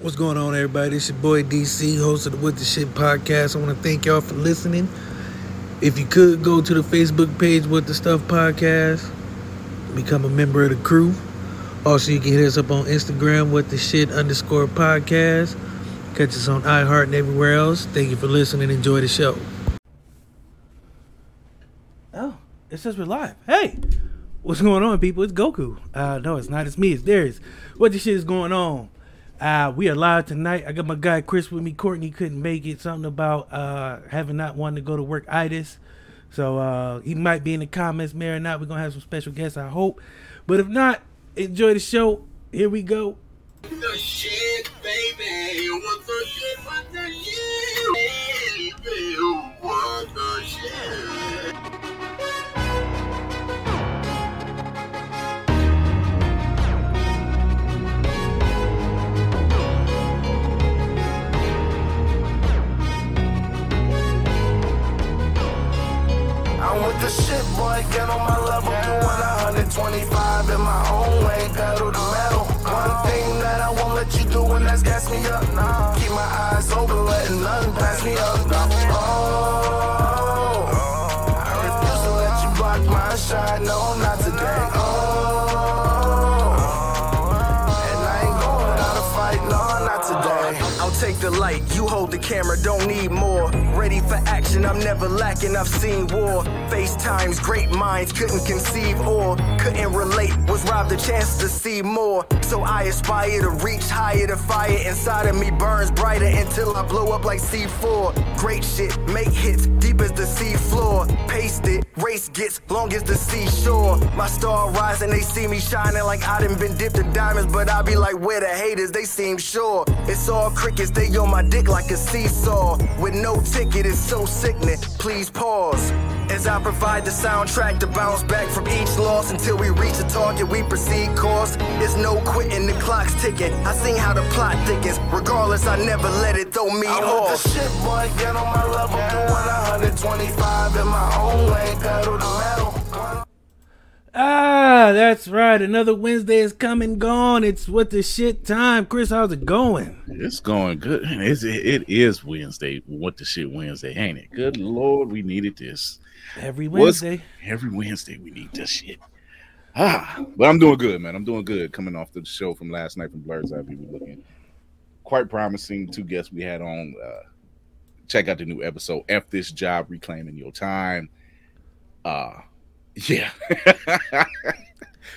What's going on, everybody? It's your boy DC, host of the What the Shit podcast. I want to thank y'all for listening. If you could go to the Facebook page, What the Stuff Podcast, become a member of the crew. Also, you can hit us up on Instagram, What the Shit underscore podcast. Catch us on iHeart and everywhere else. Thank you for listening. Enjoy the show. Oh, it says we're live. Hey, what's going on, people? It's Goku. Uh, no, it's not. It's me. It's Darius. What the shit is going on? Uh, we are live tonight. I got my guy Chris with me. Courtney couldn't make it. Something about uh, having not wanting to go to work itis. So uh, he might be in the comments, may or not. We're gonna have some special guests, I hope. But if not, enjoy the show. Here we go. the shit, baby. The shit, boy, get on my level. Doing 125 in my own way, pedal to the metal. One thing that I won't let you do, and that's gas me up. Nah, keep my eyes open, letting nothing pass me up. Oh, I refuse to let you block my shine, no, not today. Oh, and I ain't going out to fight, no, not today. I'll take the light, you hold the camera, don't need more. Ready for action, I'm never lacking, I've seen war. FaceTimes, great minds couldn't conceive or couldn't relate, was robbed a chance to see more. So I aspire to reach higher, the fire inside of me burns brighter until I blow up like C4. Great shit, make hits deep as the sea floor. Paste it, race gets long as the seashore. My star rising, they see me shining like I done been dipped in diamonds, but I be like, where the haters, they seem sure. It's all crickets, they on my dick like a seesaw. With no ticket, it's so sickening. Please pause. As I provide the soundtrack to bounce back from each loss until we reach a target, we proceed course. There's no quitting, the clock's ticking. I seen how the plot thickens. Regardless, I never let it throw me I'm off. the shit, boy, get on my level. Doing 125 in my own way, pedal to metal. Ah, that's right. Another Wednesday is come and gone. It's what the shit time. Chris, how's it going? It's going good. It's, it is Wednesday. What the shit Wednesday, ain't it? Good Lord, we needed this. Every What's- Wednesday. Every Wednesday, we need this shit. Ah, but I'm doing good, man. I'm doing good. Coming off the show from last night from Blur's Eye, we were looking quite promising. Two guests we had on. Uh, check out the new episode. F this job, reclaiming your time. Uh, yeah.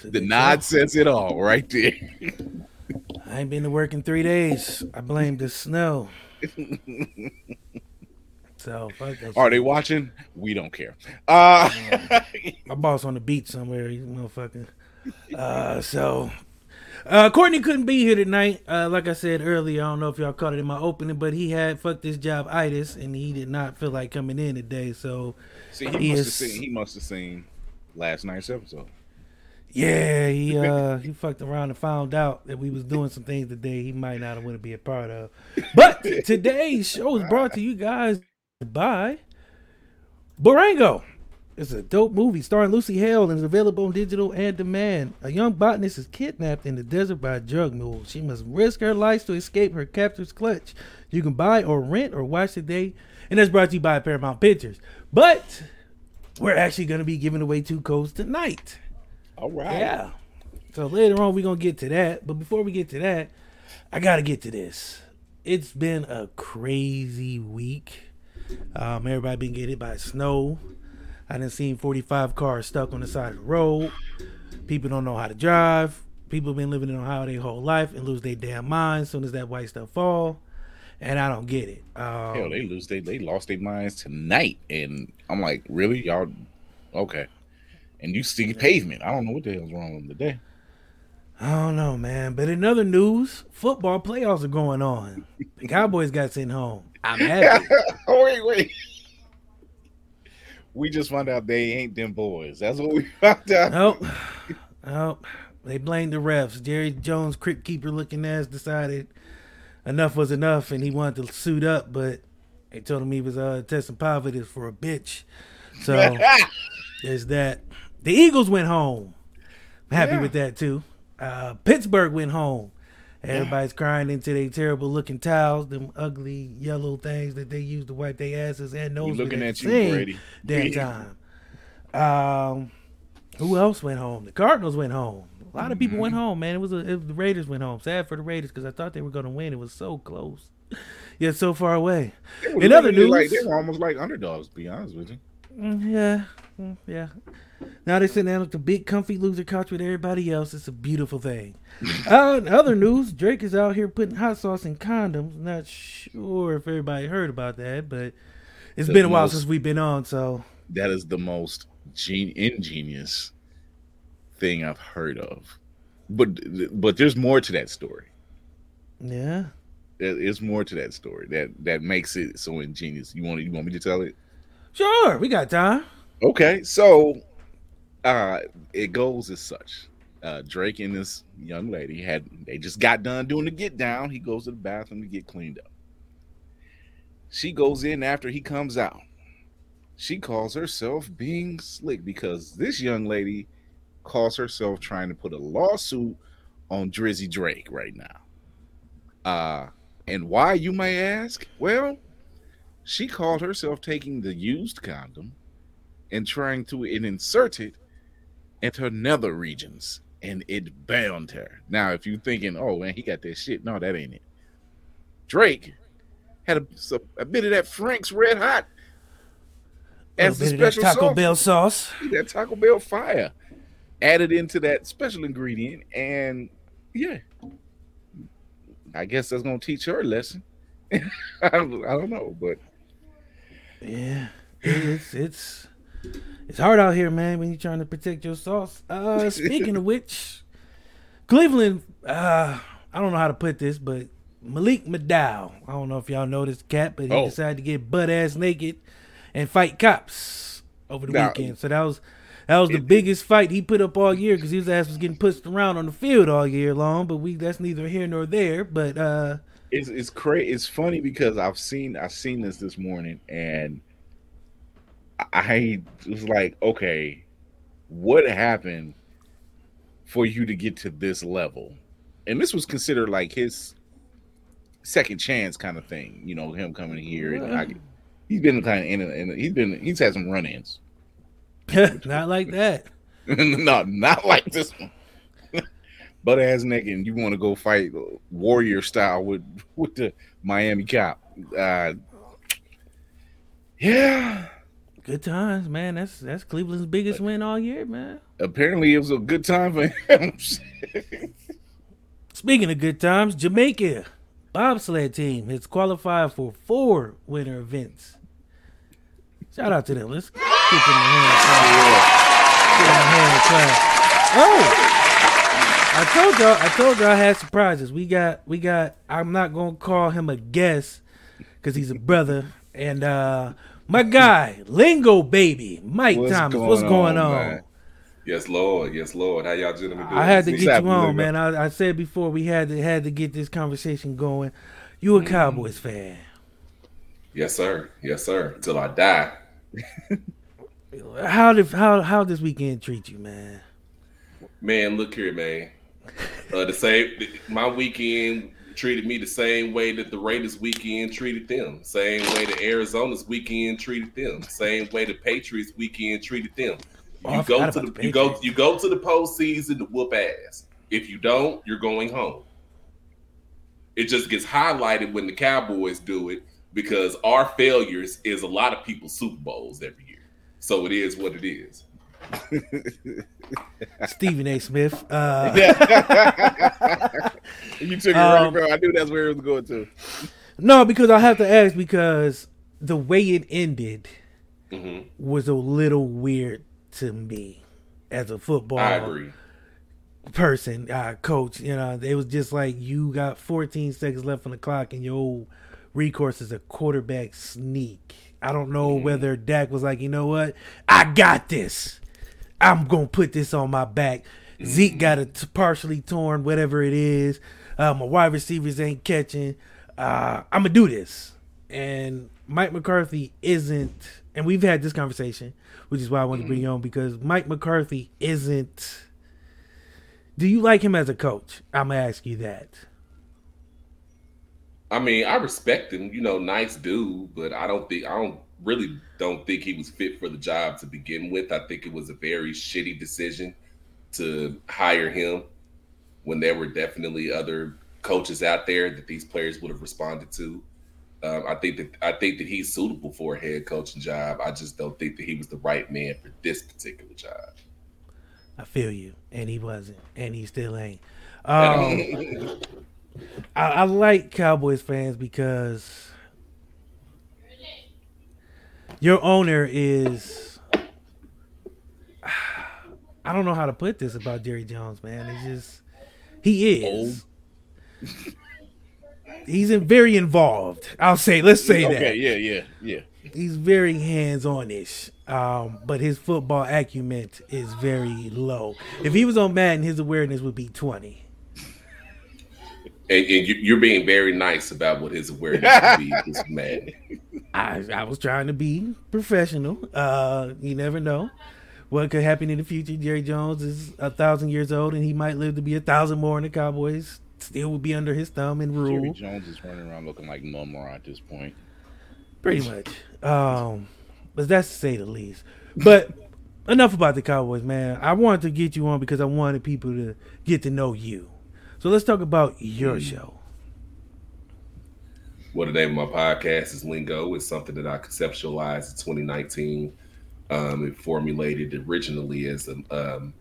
the nod says it all right there. I ain't been to work in three days. I blame the snow. So fuck that Are they watching? We don't care. Uh, My boss on the beach somewhere, you motherfucker. Uh, so, uh, Courtney couldn't be here tonight. Uh, like I said earlier, I don't know if y'all caught it in my opening, but he had fuck this job itis, and he did not feel like coming in today. So, See, he He must is- have seen. He must have seen last night's episode. yeah, he uh he fucked around and found out that we was doing some things today he might not want to be a part of. But today's show is brought to you guys by Borrego. It's a dope movie starring Lucy Hale and is available on digital and demand. A young botanist is kidnapped in the desert by a drug mule. She must risk her life to escape her captor's clutch. You can buy or rent or watch today, and that's brought to you by Paramount Pictures. But we're actually going to be giving away two codes tonight. All right. Yeah. So later on, we're going to get to that. But before we get to that, I got to get to this. It's been a crazy week. Um, everybody been getting hit by snow. I done seen 45 cars stuck on the side of the road. People don't know how to drive. People been living in Ohio their whole life and lose their damn minds as soon as that white stuff fall. And I don't get it. Um, Hell, they lose. They they lost their minds tonight, and I'm like, really, y'all? Okay. And you see pavement. I don't know what the hell's wrong with them today. I don't know, man. But in other news, football playoffs are going on. The Cowboys got sent home. I'm happy. wait, wait. We just found out they ain't them boys. That's what we found out. Nope. Nope. They blamed the refs. Jerry Jones, crypt keeper looking ass, decided enough was enough and he wanted to suit up, but they told him he was uh, testing positive for a bitch. So there's that. The Eagles went home. I'm happy Yeah. with that too. Uh, Pittsburgh went home. Everybody's crying into their terrible looking towels, them ugly yellow things that they use to wipe their asses and noses looking at you, Brady. Damn Yeah. time. Um, who else went home? The Cardinals went home. A lot of people Mm-hmm. went home, man. It was, a, it was the Raiders went home. Sad for the Raiders because I thought they were going to win. It was so close, yet so far away. In other like, news- they were almost like underdogs. To be honest with you. Mm, yeah, mm, yeah. Now they sitting down at the big comfy loser couch with everybody else. It's a beautiful thing. uh, in other news, Drake is out here putting hot sauce in condoms. Not sure if everybody heard about that, but it's The been a while most- since we've been on. So That is the most gen- ingenious thing I've heard of. But but there's more to that story. yeah, Is more to that story that that makes it so ingenious. You want you want me to tell it? sure, we got time. Okay, so uh it goes as such. Uh Drake and this young lady had they just got done doing the get down. He goes to the bathroom to get cleaned up. She goes in after he comes out. She calls herself being slick because this young lady calls herself trying to put a lawsuit on Drizzy Drake right now. Uh and why you may ask? Well, she called herself taking the used condom and trying to and insert it into her nether regions, and it bound her. Now, if you're thinking, "Oh man, he got that shit," no, that ain't it. Drake had a, a bit of that Frank's Red Hot as the Little bit of that special Taco sauce. Bell sauce. That Taco Bell fire added into that special ingredient, and yeah, I guess that's gonna teach her a lesson. I, don't, know, but Yeah, it's it's it's hard out here, man. When you're trying to protect your sauce. Uh, speaking of which, Cleveland. Uh, I don't know how to put this, but Malik McDowell. I don't know if y'all know this cat, but he Oh. decided to get butt ass naked and fight cops over the Now- weekend. So that was that was the biggest fight he put up all year because his ass was getting pushed around on the field all year long. But we that's neither here nor there. But uh, it's it's crazy. It's funny because I've seen I've seen this this morning, and I was like, okay, what happened for you to get to this level? And this was considered like his second chance kind of thing. You know, him coming here and I, he's been kind of in, a, in he's been he's had some run-ins. not like that. no, not like this one. Butt ass naked, and you want to go fight warrior style with with the Miami cop. Uh, yeah, Good times, man. That's that's Cleveland's biggest win all year, man. apparently it was a good time for him. Speaking of good times, Jamaica bobsled team has qualified for four winter events. Shout out to them. Let's a hand clap. Them a hand clap. Oh, I told y'all. I told y'all I had surprises. We got. We got. I'm not gonna call him a guest because he's a brother. And uh my guy, Lingo Baby, Mike What's Thomas. going what's going on, man? Yes, Lord. Yes, Lord. How y'all gentlemen doing? I had to get you on, Lingo? man. I, I said before we had to had to get this conversation going. You Mm-hmm. a Cowboys fan? Yes, sir. Yes, sir. Till I die. How did how how this weekend treat you, man? Man, look here, man. Uh, the same. My weekend treated me the same way that the Raiders weekend treated them. Same way the Arizona's weekend treated them. Same way the Patriots weekend treated them. Oh, You go to the, the you go you go to the postseason to whoop ass. If you don't, you're going home. It just gets highlighted when the Cowboys do it because our failures is a lot of people's Super Bowls every year. So it is what it is. Stephen A. Smith. Uh, you took it Um, right, bro. I knew that's where it was going to. no, because I have to ask because the way it ended hmm was a little weird to me as a football person, uh, coach. You know, it was just like you got 14 seconds left on the clock, and your recourse is a quarterback sneak. I don't know whether Dak was like, you know what, I got this. I'm gonna put this on my back. Zeke got it t- partially torn, whatever it is. Uh, my wide receivers ain't catching. Uh, I'm gonna do this. And Mike McCarthy isn't. And we've had this conversation, which is why I wanted to bring you on because Mike McCarthy isn't. Do you like him as a coach? I'm gonna ask you that. I mean, I respect him. You know, nice dude, but I don't think I don't really don't think he was fit for the job to begin with. I think it was a very shitty decision to hire him when there were definitely other coaches out there that these players would have responded to. Um, I think that I think that he's suitable for a head coaching job. I just don't think that he was the right man for this particular job. I feel you, and he wasn't, and he still ain't. Um, I, I like Cowboys fans because your owner is. I don't know how to put this about Jerry Jones, man. It's just he is. He's in, very involved. I'll say. Let's say that Okay, yeah, yeah, yeah. he's very hands on ish. Um, but his football acumen is very low. If he was on Madden, his awareness would be twenty. And, and you, you're being very nice about what his awareness would be. This man. I I was trying to be professional. Uh, you never know what could happen in the future. Jerry Jones is a thousand years old, and he might live to be a thousand more, and the Cowboys still would be under his thumb and rule. Jerry. Jones is running around looking like Mumm-Ra at this point. Pretty much. Um, but that's to say the least. But enough about the Cowboys, man. I wanted to get you on because I wanted people to get to know you. So let's talk about your show. Well, the name of my podcast is Lingo. It's something that I conceptualized in 2019. Um, it formulated originally as a um,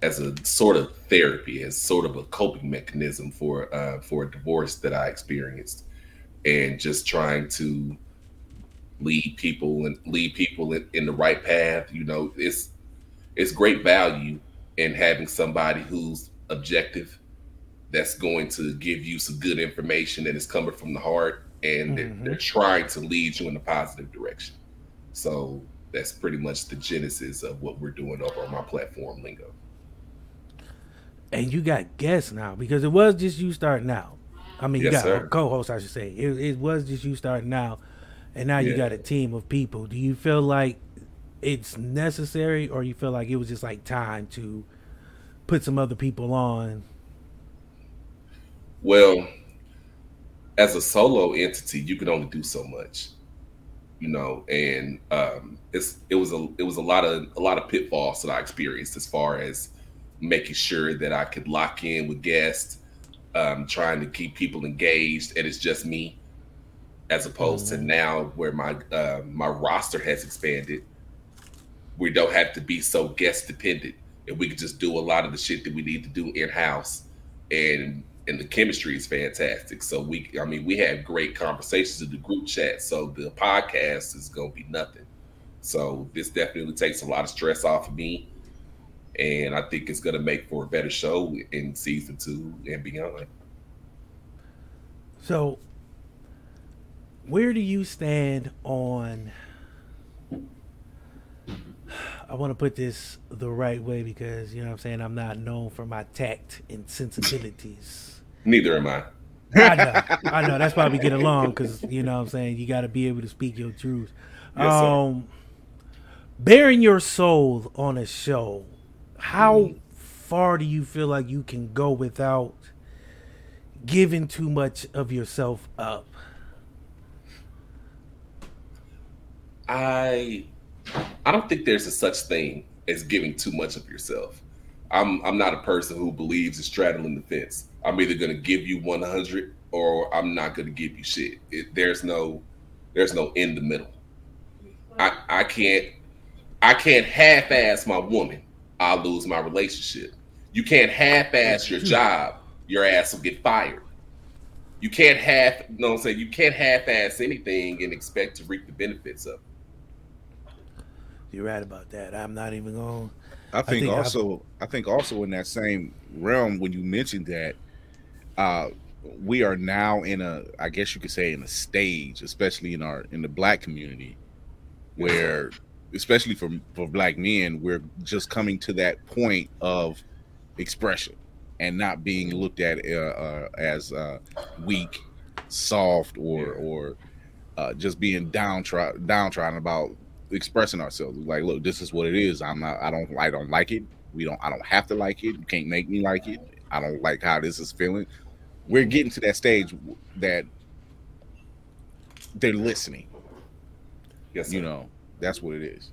as a sort of therapy, as sort of a coping mechanism for uh, for a divorce that I experienced, and just trying to lead people and lead people in, in the right path. You know, it's it's great value in having somebody who's objective that's going to give you some good information that is coming from the heart and they're, Mhm. they're trying to lead you in a positive direction. So that's pretty much the genesis of what we're doing over on my platform, Lingo. And you got guests now because it was just you starting out. I mean, you got a co-host, I should say. It, it was just you starting out, and now you got a team of people. Do you feel like it's necessary, or you feel like it was just like time to put some other people on? Well, as a solo entity, you can only do so much, you know, and um, it's it was a it was a lot of a lot of pitfalls that I experienced as far as making sure that I could lock in with guests, um, trying to keep people engaged, and it's just me, as opposed to now where my uh, my roster has expanded. We don't have to be so guest dependent, and we can just do a lot of the shit that we need to do in house, and and the chemistry is fantastic. So we, I mean, we have great conversations in the group chat. So the podcast is gonna be nothing. So this definitely takes a lot of stress off of me, and I think it's gonna make for a better show in season two and beyond. So, where do you stand on? I want to put this the right way because you know what I'm saying I'm not known for my tact and sensibilities. Neither am I. I know, I know. That's why we get along because you know what I'm saying you got to be able to speak your truth. Yes, sir. um, bearing your soul on a show, how far do you feel like you can go without giving too much of yourself up? I I don't think there's a such thing as giving too much of yourself. I'm I'm not a person who believes in straddling the fence. I'm either gonna give you 100 or I'm not gonna give you shit. It, there's no there's no in the middle. I I can't I can't half-ass my woman. I'll lose my relationship. You can't half-ass your hmm. job. Your ass will get fired. You can't half, you know what I'm saying? You can't half-ass anything and expect to reap the benefits of it. You're right about that. I'm not even going. I think, think I've- also I think also in that same realm when you mentioned that uh we are now in a I guess you could say in a stage, especially in our in the black community, where especially for for black men, we're just coming to that point of expression and not being looked at uh, uh, as uh, weak, soft, or or uh, just being downtrodden downtrodden about expressing ourselves. Like, look, this is what it is. I'm not. I don't. I don't like it. We don't. I don't have to like it. You can't make me like it. I don't like how this is feeling. we're getting to that stage that they're listening. Yes, sir. You know, that's what it is.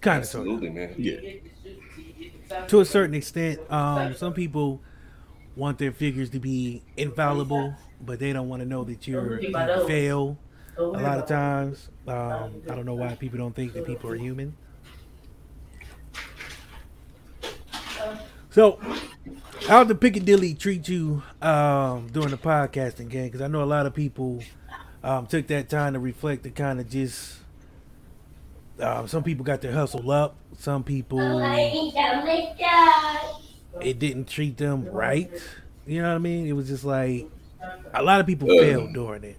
Kind of sort of. absolutely, man. Yeah. To a certain extent, um, some people want their figures to be infallible, but they don't want to know that you're you fail. A lot of times, um, I don't know why people don't think that people are human. So, how did Piccadilly treat you um, during the podcasting game? Because I know a lot of people um, took that time to reflect and kind of just. Um, some people got their hustle up. Some people it didn't treat them right. You know what I mean? It was just like a lot of people failed during it.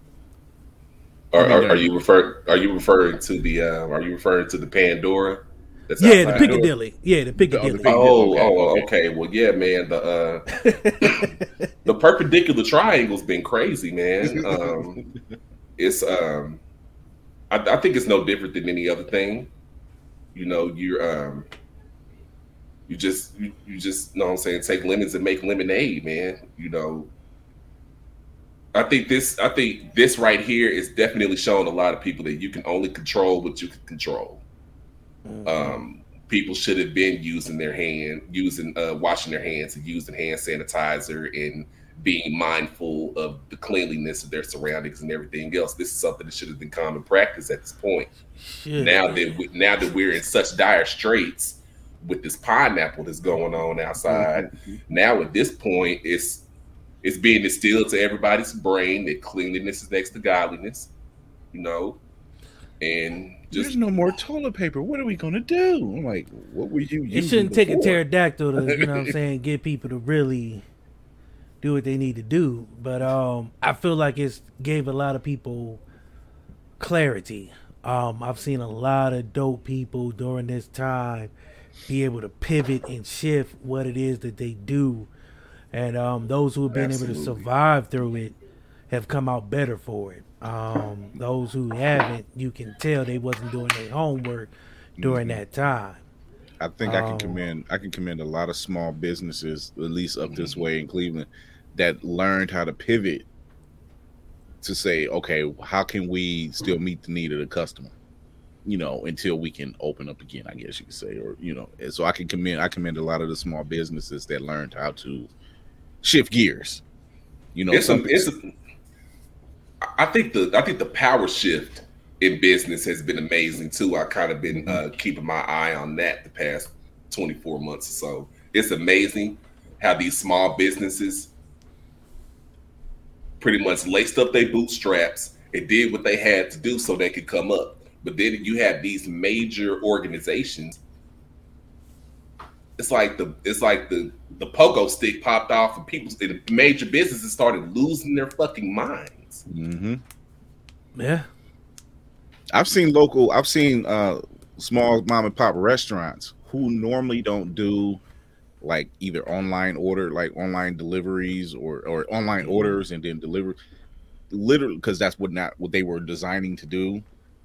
Are, are, are you refer Are you referring to the? Uh, are you referring to the Pandora? That's Yeah, the outside? Piccadilly. Yeah, the Piccadilly. Piccadilly. Oh, Okay. oh, okay. Well, yeah, man. The uh, the perpendicular triangle's been crazy, man. Um, it's um, I, I think it's no different than any other thing. You know, you're um, you just you, you just know what I'm saying. Take lemons and make lemonade, man. You know. I think this. I think this right here is definitely showing a lot of people that you can only control what you can control um, people should have been using their hand, using uh, washing their hands and using hand sanitizer and being mindful of the cleanliness of their surroundings and everything else. This is something that should have been common practice at this point. Now that we, now that we're in such dire straits with this pineapple that's going on outside, now at this point it's it's being instilled to everybody's brain that cleanliness is next to godliness, you know, and There's no more toilet paper. What are we gonna do? I'm like, what were you? it using shouldn't take a pterodactyl to, you know what I'm saying, get people to really do what they need to do. But um I feel like it's gave a lot of people clarity. Um I've seen a lot of dope people during this time be able to pivot and shift what it is that they do. And um those who have been able to survive through it have come out better for it. Um those who haven't, you can tell they wasn't doing their homework during that time. I think I Um, can commend I can commend a lot of small businesses, at least up Mm-hmm. this way in Cleveland, that learned how to pivot to say, okay, how can we still meet the need of the customer? You know, until we can open up again, I guess you could say, or you know, so I can commend I commend a lot of the small businesses that learned how to shift gears. You know, it's a, it's a, I think the I think the power shift in business has been amazing too. I kind of been uh, keeping my eye on that the past 24 months or so. It's amazing how these small businesses pretty much laced up their bootstraps and did what they had to do so they could come up. But then you have these major organizations. It's like the it's like the the pogo stick popped off and people and major businesses started losing their fucking minds. Mm-hmm. Yeah. I've seen local, I've seen uh small mom and pop restaurants who normally don't do like either online order, like online deliveries or or online orders and then deliver literally because that's what not what they were designing to do.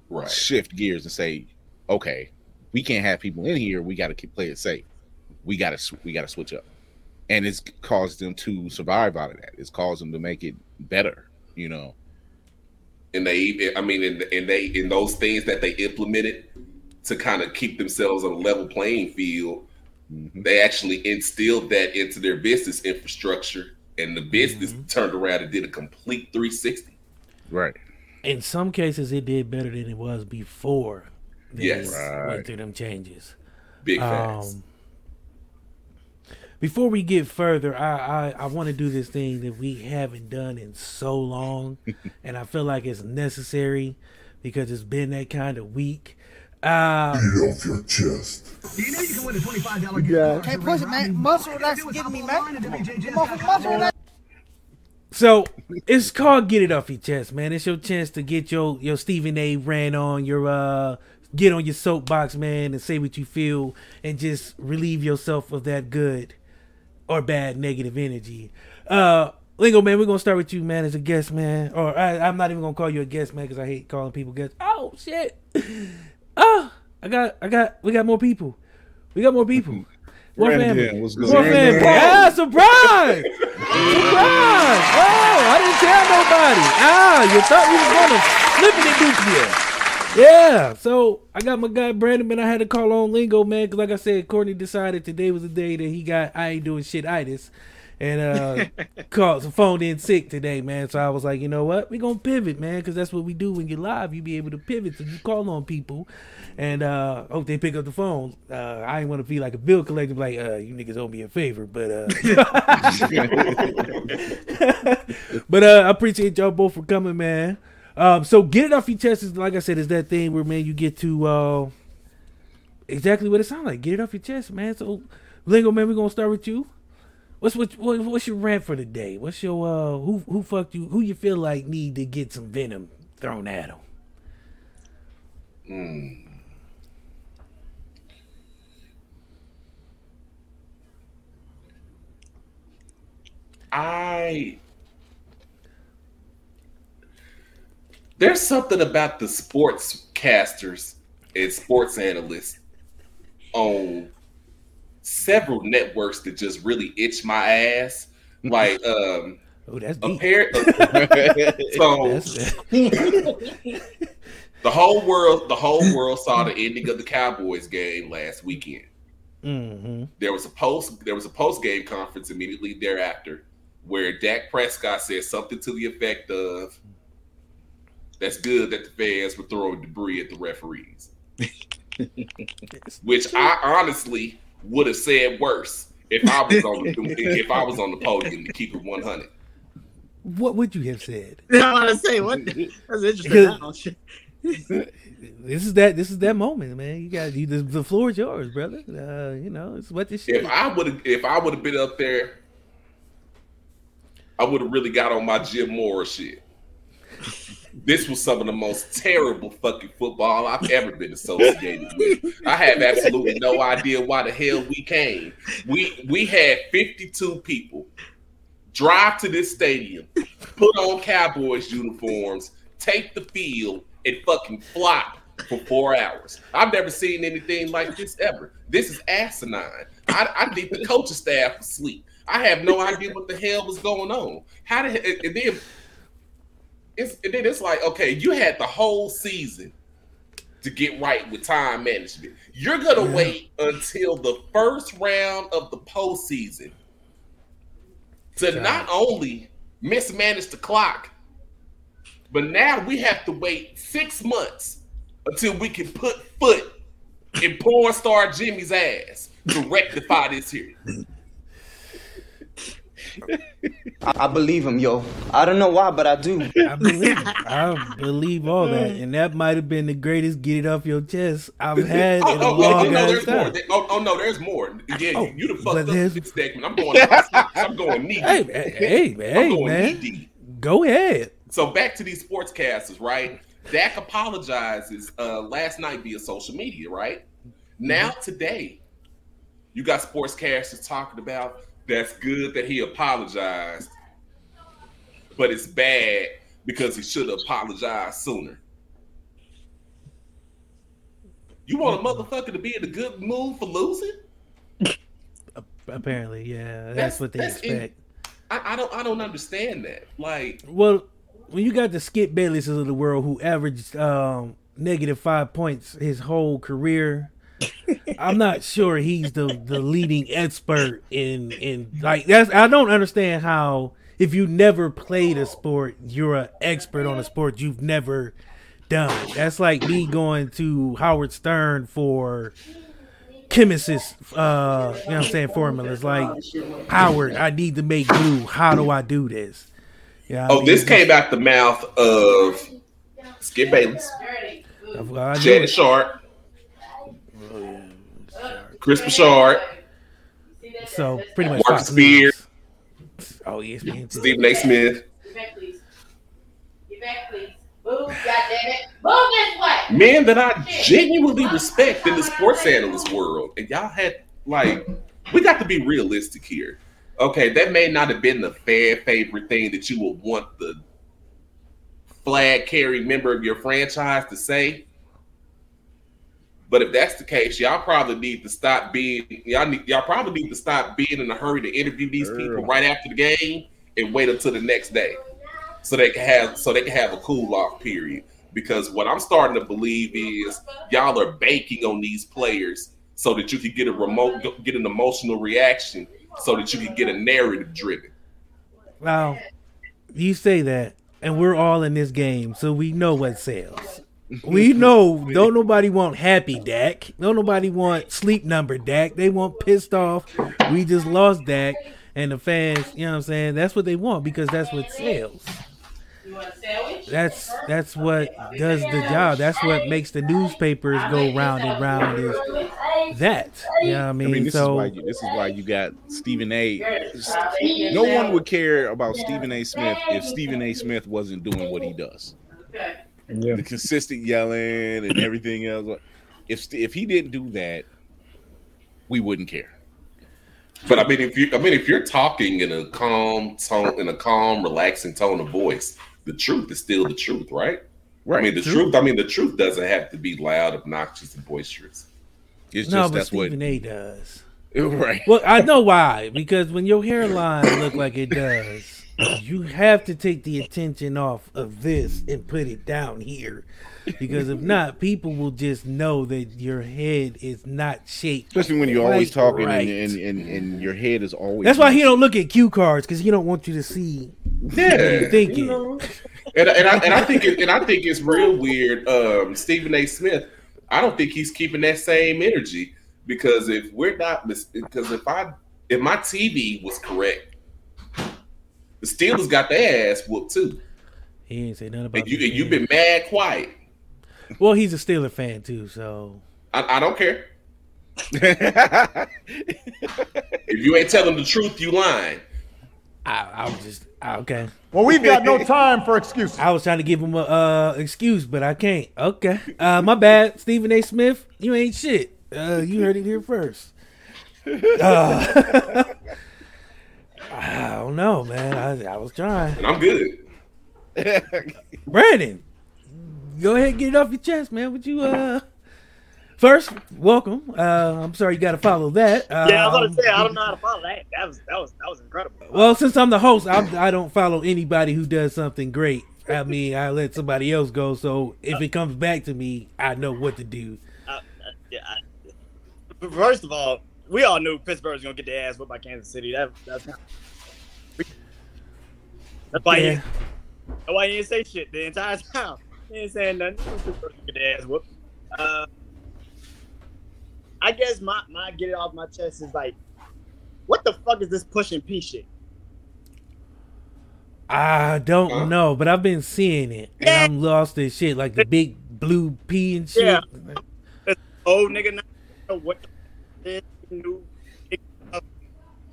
Right. Shift gears and say, okay, we can't have people in here. We got to play it safe. We got to we got to switch up, and it's caused them to survive out of that. It's caused them to make it better. You know. And they even I mean and, and they in those things that they implemented to kind of keep themselves on a level playing field, Mhm. they actually instilled that into their business infrastructure and the business turned around and did a complete 360. Right. In some cases, it did better than it was before. they Yes. Right. went through them changes. Big facts. Um, before we get further, I, I, I want to do this thing that we haven't done in so long, and I feel like it's necessary because it's been that kind of week. Uh, Get off your chest. You know you can win a $25 gift card. Can't push it, man. Muscle that's getting me, man. Muscle that. So it's called "Get It Off Your Chest," man. It's your chance to get your your Stephen A. ran on your uh get on your soapbox, man, and say what you feel, and just relieve yourself of that good or bad negative energy. Uh, Lingo, man, we're gonna start with you, man, as a guest, man. Or I, I'm not even gonna call you a guest, man, because I hate calling people guests. Oh shit! Oh, I got, I got, we got more people. We got more people. Brandon, family? what's good? What family? Ah, surprise! surprise! Oh, I didn't tell nobody. Ah, you thought we was gonna flip it and you. Yeah, so I got my guy Brandon, man. I had to call on Lingo, man, because like I said, Courtney decided today was the day that he got I ain't doing shit itis. And uh called phoned in sick today, man. So I was like, you know what? we gonna pivot, man, because that's what we do when you're live. You be able to pivot. So you call on people and uh hope they pick up the phone. Uh I ain't wanna be like a bill collector, like, uh, you niggas owe me a favor, but uh But uh I appreciate y'all both for coming, man. Um, so get it off your chest is like I said, is that thing where man you get to uh exactly what it sounds like. Get it off your chest, man. So Lingo, man, we're gonna start with you. What's what, what what's your rant for the day? What's your uh who who fucked you? Who you feel like need to get some venom thrown at him? I there's something about the sportscasters and sports analysts on several networks that just really itch my ass. Like um Oh, that's deep. pair so That's, the whole world the whole world saw the ending of the Cowboys game last weekend. hmm there was a post there was a post game conference immediately thereafter where Dak Prescott said something to the effect of that's good that the fans were throwing debris at the referees. Which I honestly would have said worse if I was on the if I was on the podium to keep it 100. What would you have said? I want to say what? That's interesting. now. This is that this is that moment, man. You got you the, the floor is yours, brother. Uh, you know, it's what this shit. If I would have if I would have been up there, I would have really got on my Jim Mora shit. This was some of the most terrible fucking football I've ever been associated with. I have absolutely no idea why the hell we came. We we had 52 people drive to this stadium, put on Cowboys uniforms, take the field, and fucking flop for four hours. I've never seen anything like this ever. This is asinine. I, I think the coaching staff asleep. I have no idea what the hell was going on. How hell, and then it's and then it's like, okay, you had the whole season to get right with time management. You're gonna wait until the first round of the postseason to not only mismanage the clock, but now we have to wait six months until we can put foot in porn star Jimmy's ass to rectify this here. I, I believe him, yo. I don't know why, but I do. I believe it. I believe all that, and that might have been the greatest get it off your chest I've had Oh, in a oh, oh, long oh, no, there's more. time. There- Oh, oh, no, there's more. Yeah, Oh, you, you the but fucked up there's- this segment. I'm going. I'm going knee Hey, deep. hey, hey, I'm hey, going knee man, deep. go ahead. So back to these sportscasters, right? Dak apologizes uh, last night via social media, right? Now today, you got sportscasters talking about that's good that he apologized, but it's bad because he should have apologized sooner. You want a motherfucker to be in a good mood for losing? Apparently, yeah, that's, That's- what they that's in- expect. I, I don't. I don't understand that. Like, Well, when you got the Skip Baylesses of the world who averaged um, negative five points his whole career, I'm not sure he's the, the leading expert in in like that's. I don't understand how if you never played a sport, you're an expert on a sport you've never done. That's like me going to Howard Stern for chemist's uh you know what I'm saying formulas. Like Howard I need to make glue. How do I do this? Yeah oh, this came out the mouth of Skip Bayless, Shannon Sharpe, Chris Broussard, so pretty much Beard, News. oh yes Stephen A. Smith. Get back, please. Get back, please. Move, goddammit. Move this way. men that I genuinely respect in the sports analyst world. And y'all had like, we got to be realistic here. Okay, that may not have been the fan favorite thing that you would want the flag carrying member of your franchise to say. But if that's the case, y'all probably need to stop being y'all need y'all probably need to stop being in a hurry to interview these people right after the game and wait until the next day, so they can have so they can have a cool off period. Because what I'm starting to believe is y'all are banking on these players so that you can get a remote get an emotional reaction, so that you can get a narrative driven. Well, you say that, and we're all in this game, so we know what sells. We know don't nobody want happy Dak. Don't nobody want sleep number Dak. They want pissed off. We just lost Dak. And the fans, you know what I'm saying? That's what they want because that's what sells. That's that's what does the job. That's what makes the newspapers go round and round is that. You know what I mean? this so is why you, this is why you got Stephen A. No one would care about Stephen A. Smith if Stephen A. Smith wasn't doing what he does. The consistent yelling and everything else. If if he didn't do that, we wouldn't care. But I mean, if you, I mean, if you're talking in a calm tone, in a calm, relaxing tone of voice, the truth is still the truth, right? Right. I mean, the True. truth. I mean, the truth doesn't have to be loud, obnoxious, and boisterous. It's no, just but that's what Stephen A. does. right. Well, I know why. Because when your hairline look like it does, you have to take the attention off of this and put it down here. Because if not, people will just know that your head is not shaped. Especially when you're always talking right. and, and, and, and your head is always. That's why he don't look at cue cards because he don't want you to see what Yeah, you're thinking. and, and I and I think it, and I think it's real weird. Um, Stephen A. Smith, I don't think he's keeping that same energy because if we're not mis- because if I if my TV was correct, the Steelers got their ass whooped too, He ain't say nothing about and you and you've been mad quiet. Well, he's a Steeler fan too, so I, I don't care. If you ain't telling the truth, you lying. I, I was just okay. Well, we've got no time for excuses. I was trying to give him a uh, excuse, but I can't. Okay, uh, my bad, Stephen A. Smith. You ain't shit. Uh, you heard it here first. I don't know, man. I, I was trying. And I'm good. Brandon, go ahead and get it off your chest, man. Would you uh first welcome? Uh, I'm sorry you got to follow that. Yeah, I was gonna say I don't know how to follow that. That was that was that was incredible. Well, since I'm the host, I'm, I don't follow anybody who does something great. I mean, I let somebody else go. So if it comes back to me, I know what to do. Uh, uh, yeah. I, first of all, we all knew Pittsburgh was gonna get their ass whipped by Kansas City. That that's that's why Yeah. he, that's why he didn't say shit the entire time. He ain't saying nothing. He knew Pittsburgh was gonna get ass whooped. Uh, I guess my my get it off my chest is like, what the fuck is this pushing P shit? I don't know, but I've been seeing it, and I'm lost in shit like the big blue P and shit. Yeah. Old nigga not know what the is, new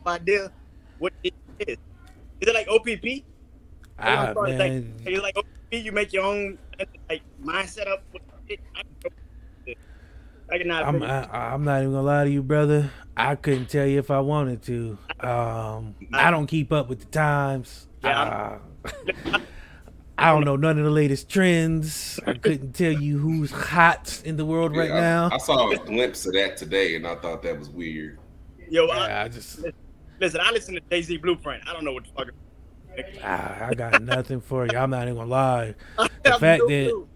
idea what it is. Is it like OPP? Ah, It's like, man. it's like OPP, you make your own like mindset up. I don't know. I cannot. I'm I, I'm not even gonna lie to you, brother. I couldn't tell you if I wanted to. Um, I don't keep up with the times. Yeah, Uh, I don't know none of the latest trends. I couldn't tell you who's hot in the world right I- now. I, saw a glimpse of that today, and I thought that was weird. Yo, Yeah, I, I just listen. I listen to Jay Z Blueprint. I don't know what the fuck. Ah, I got nothing for you. I'm not even gonna lie. The fact no that clue.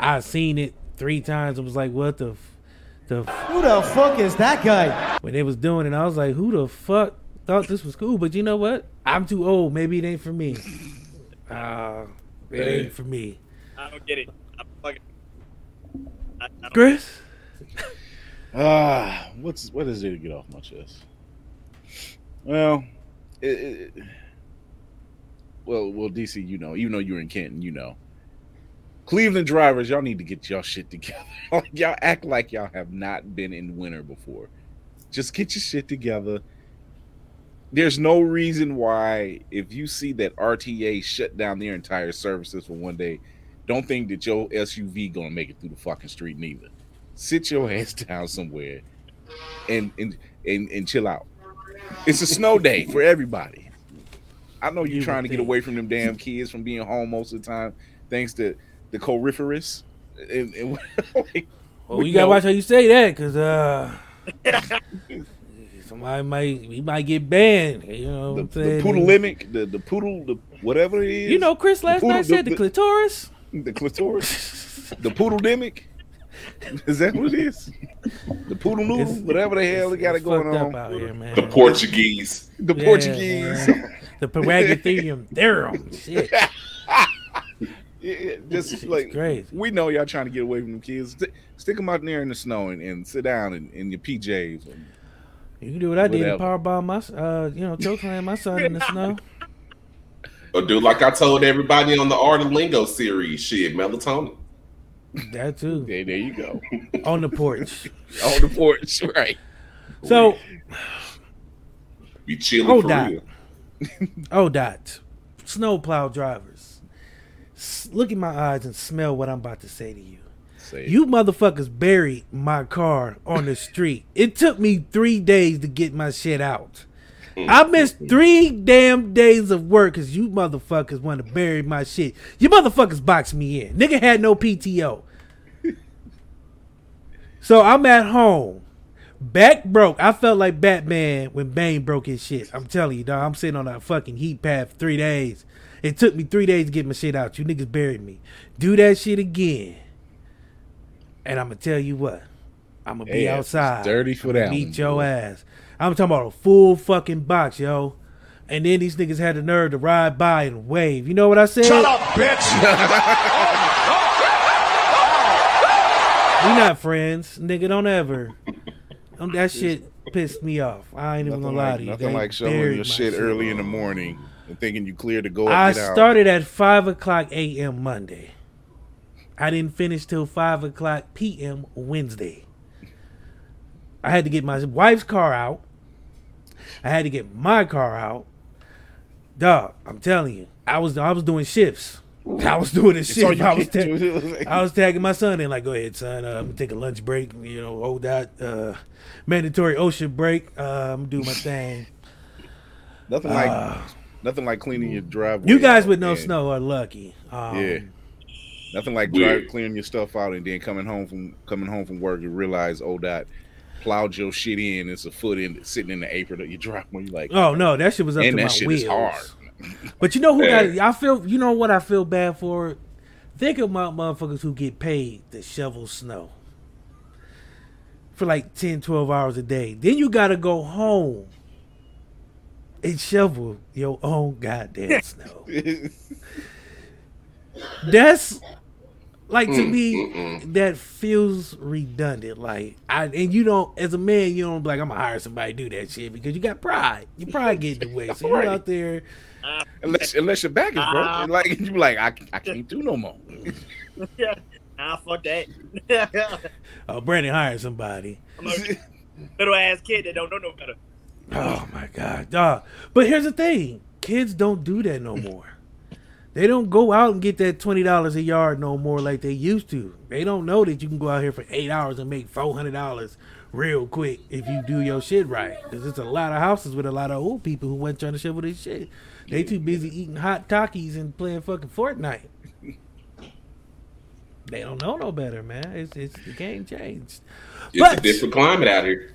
I seen it three times, I was like, what the, f- the f- Who the fuck is that guy? when they was doing it, I was like, who the fuck thought this was cool? But you know what? I'm too old. Maybe it ain't for me. Uh, it ain't for me. I don't get it. I fucking. I, I don't- Chris? Ah, what's what is there to get off my chest? Well, it, it, well, well, DC, you know, even though you're in Canton, you know, Cleveland drivers, y'all need to get y'all shit together. Y'all act like y'all have not been in winter before. Just get your shit together. There's no reason why, if you see that RTA shut down their entire services for one day, don't think that your SUV gonna make it through the fucking street neither. Sit your ass down somewhere and and and, and chill out. It's a snow day for everybody. I know you're You trying would to get away from them damn kids from being home most of the time, thanks to the coriferous. And, and like, Well, you gotta watch how you say that, cause uh, somebody might he might get banned. You know, what The, I'm the saying? poodle limit, the the poodle, the whatever it is. You know, Chris last poodle- night said the, the- clitoris. the clitoris, the poodle demic. Is that what it is? The poodle noodle, It's- whatever the hell they got it going on. out here, man. The Portuguese. The Yeah, Portuguese. Man. the Paragotherium theorem. Shit. Yeah, yeah, just like crazy. we know y'all trying to get away from them kids. St- stick them out there in the snow and, and sit down in, in your PJs. You can do what I did and Whatever. powerbomb my, uh, you know, chokeslam my son in the snow. Or do like I told everybody on the Art of Lingo series, shit, melatonin. That too. There, there you go. On the porch. On the porch, right? So, Be chilling Oh, for that. real. oh, dot. Snowplow drivers. Look in my eyes and smell what I'm about to say to you. You motherfuckers buried my car on the street. It took me three days to get my shit out. Hmm. I missed three damn days of work because you motherfuckers want to bury my shit. You motherfuckers boxed me in. Nigga had no PTO. So I'm at home. Back broke. I felt like Batman when Bane broke his shit. I'm telling you, dog. I'm sitting on a fucking heat pad for three days. It took me three days to get my shit out. You niggas buried me. Do that shit again. And I'm gonna tell you what. I'm gonna be Yeah, outside. dirty for that Meet one, your boy. ass. I'm talking about a full fucking box, yo. And then these niggas had the nerve to ride by and wave. You know what I said? Shut up, bitch! Oh, we not friends, nigga. Don't ever. Um, that shit pissed me off. I ain't even gonna lie like, to you. nothing They like showing your shit early in the morning and thinking you clear to go I get out. started at five o'clock a.m. Monday. I didn't finish till five o'clock p.m. Wednesday. I had to get my wife's car out. I had to get my car out. Dog, I'm telling you, I was I was doing shifts. I was doing this It's shit. I was, ta- I was tagging my son in like, go ahead, son. Uh, I'm gonna take a lunch break. You know, hold that uh, mandatory ocean break. Uh, I'm gonna do my thing. Nothing like Uh, nothing like cleaning your driveway. You guys with no and- snow are lucky. Um, Yeah. Nothing like Weird. drive, clearing your stuff out and then coming home from coming home from work and realize, oh, that plowed your shit in. It's a foot in sitting in the apron of your driveway. You like, Oh no, that shit was up and to that my shit wheels. is hard. But you know who got it? I feel. You know what I feel bad for? Think about motherfuckers who get paid to shovel snow for like 10, 12 hours a day. Then you gotta go home and shovel your own goddamn snow. That's like to Mm, me mm-mm. that feels redundant. Like I and you don't as a man you don't be like I'm gonna hire somebody to do that shit because you got pride. Your pride get in the way. So you Right. out there. unless unless your back is broke, Ah. and like you like, I, I can't do no more. yeah. Nah, fuck that. Oh, Brandon hired somebody. I'm a little ass kid that don't know no better. Oh my god, dog. But here's the thing: kids don't do that no more. They don't go out and get that twenty dollars a yard no more like they used to. They don't know that you can go out here for eight hours and make four hundred dollars real quick if you do your shit right. Because it's a lot of houses with a lot of old people who weren't trying to shovel their shit. They too busy eating hot Takis and playing fucking Fortnite. They don't know no better, man. It's it's the game changed. It's But- a different climate out here.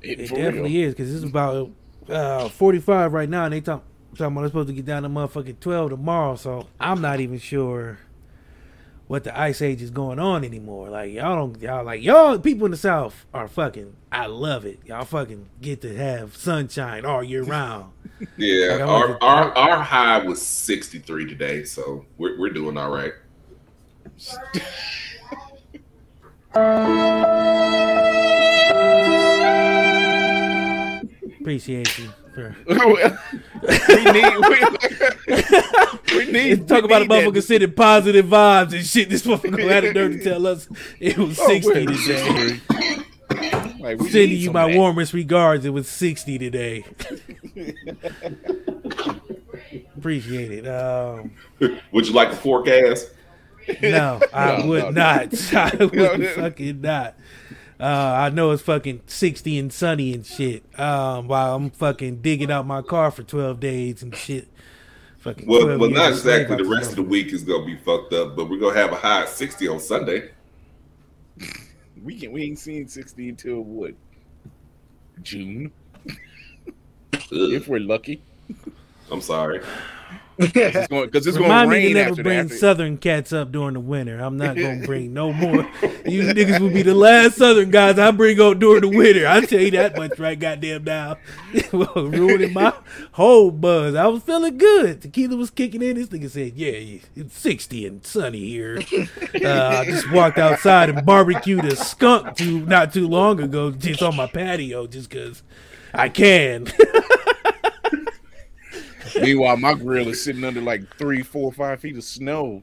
It For definitely is because it's about uh, 45 right now, and they talk, talking about they're supposed to get down to motherfucking 12 tomorrow. So I'm not even sure what the ice age is going on anymore. Like y'all don't y'all like y'all people in the south are fucking. I love it. Y'all fucking get to have sunshine all year round. Yeah, Like, our, went our our high was 63 today, so we're we're doing all right. Appreciate you. For, we need we, we need talk we about a need that. motherfucker sending positive vibes and shit. This motherfucker had the nerve to tell us it was Oh, 60 wait. today. Like, Sending you my that. warmest regards. It was 60 today. Appreciate it. Um, Would you like a forecast? no, I No, would no, no. not. I would No, no. fucking not. Uh, I know it's fucking 60 and sunny and shit. Um, while I'm fucking digging out my car for 12 days and shit. Fucking Well, well, not of slave exactly. The rest of the week is gonna be fucked up, but we're gonna have a high of 60 on Sunday. We can we ain't seen sixty until what? June. If we're lucky. I'm sorry. Because it's going, 'cause gonna Remind me to rain never after bring that. Southern cats up during the winter. I'm not gonna bring no more. You niggas will be the last Southern guys I bring up during the winter. I tell you that much right goddamn now. Ruining my whole buzz. I was feeling good. Tequila was kicking in. This nigga said, "Yeah, it's 60 and sunny here." Uh, I just walked outside and barbecued a skunk too not too long ago, just on my patio, just because I can. Meanwhile, my grill is sitting under like three, four, five feet of snow.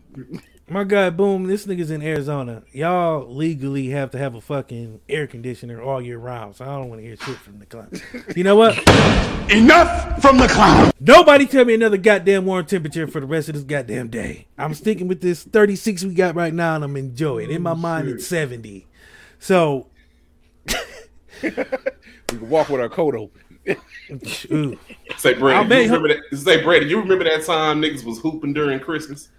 My guy, boom, this nigga's in Arizona. Y'all legally have to have a fucking air conditioner all year round, so I don't want to hear shit from the clown. You know what? Enough from the clown. Nobody tell me another goddamn warm temperature for the rest of this goddamn day. I'm sticking with this 36 we got right now, and I'm enjoying it. In my oh, mind, it's 70. So, We can walk with our coat open. Say I Brandon, you remember that? Say Brandon, you remember that time niggas was hooping during Christmas?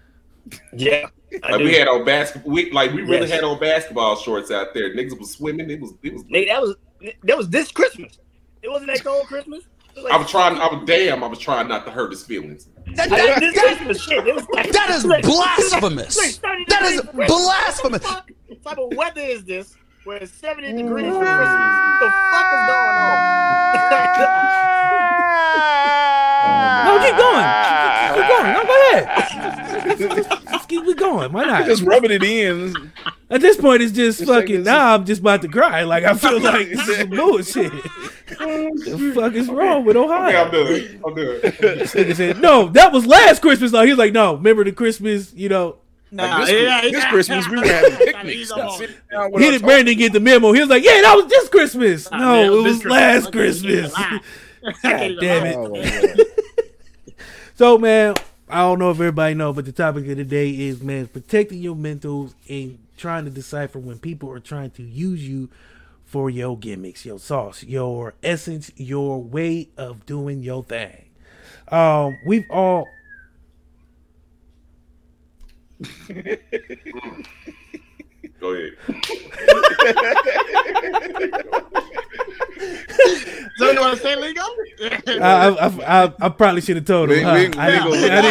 Yeah. Like we had on basketball, we, like we really Yes. had on basketball shorts out there. Niggas was swimming. It was, it was. Nigga, that was that was this Christmas. It wasn't that cold Christmas. It was I was trying. I was damn. I was trying not to hurt his feelings. That, that, this Christmas shit. It was like, That is blasphemous. look, 30 That is blasphemous. What type of weather is this? Where it's 70 mm. degrees for Christmas. What the fuck is going on? No, keep going. Keep going. No, go ahead. Let's keep it going. Why not? Just rubbing it in. At this point, it's just It's fucking. it's Now I'm just about to cry. Like I feel like this is bullshit. the fuck is wrong with Ohio? Okay, I'm done. I'm done. This nigga said, "No, that was last Christmas." Though he was like, "No, remember the Christmas? You know, Nah, this, yeah, this yeah. Christmas we were having picnics. He's on. sitting down with he our did Brandon get the memo?" He was like, "Yeah, that was this Christmas." Nah, No, man, it was last Okay, Christmas. lie. I can't God damn it. Oh. So, man, I don't know if everybody know, but the topic of the day is, man, protecting your mentals and trying to decipher when people are trying to use you for your gimmicks, your sauce, your essence, your way of doing your thing. Um, we've all Go ahead. So you want to say Lingo? I, I, I, I, I probably should have told him. We- huh? we- we I, gonna didn't, I,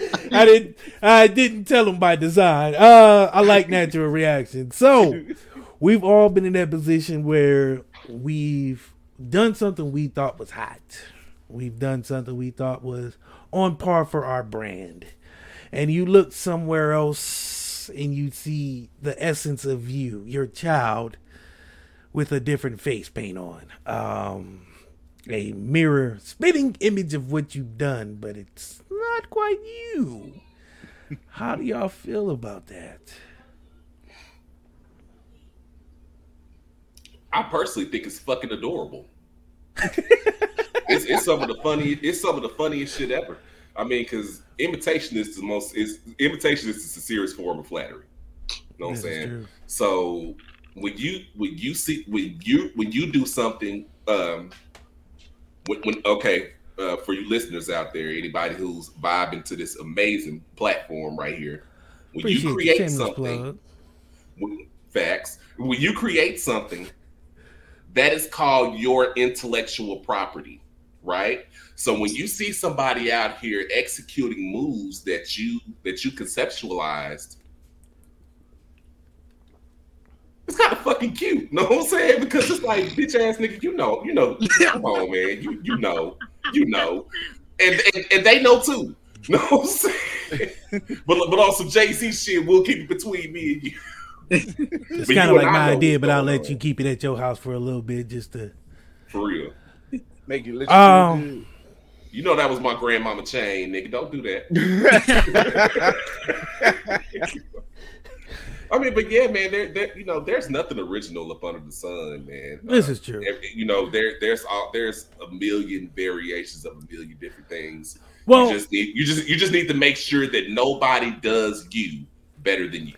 didn't, I didn't. I didn't tell him by design. Uh, I like natural reaction. So we've all been in that position where we've done something we thought was hot. We've done something we thought was on par for our brand, and you look somewhere else and you see the essence of you, your child, with a different face paint on. Um, a mirror spitting image of what you've done, but it's not quite you. How do y'all feel about that? I personally think it's fucking adorable. it's, it's some of the funny. It's some of the funniest shit ever. I mean, because imitation is the most. Is imitation is the serious form of flattery. You know what I'm saying? So when you when you see when you when you do something, um, when, when okay, uh, for you listeners out there, anybody who's vibing to this amazing platform right here, when Appreciate you create something, when- facts. When you create something, that is called your intellectual property, right? So when you see somebody out here executing moves that you that you conceptualized, it's kind of fucking cute. You know what I'm saying? Because it's like, bitch ass nigga, you know, you know, come on, man, you you know, you know, and and, and they know too. You know what I'm saying? but but also Jay Z shit, we'll keep it between me and you. It's kind of like my idea, but I'll going let you keep it at your house for a little bit just to. For real. Make you let you Um, feel good. You know that was my grandmama chain, nigga. Don't do that. I mean, but yeah, man. There, there, you know, there's nothing original up under the sun, man. This Uh, is true. every- You know, there, there's, all, there's a million variations of a million different things. Well- you just need, you just, you just need to make sure that nobody does you better than you.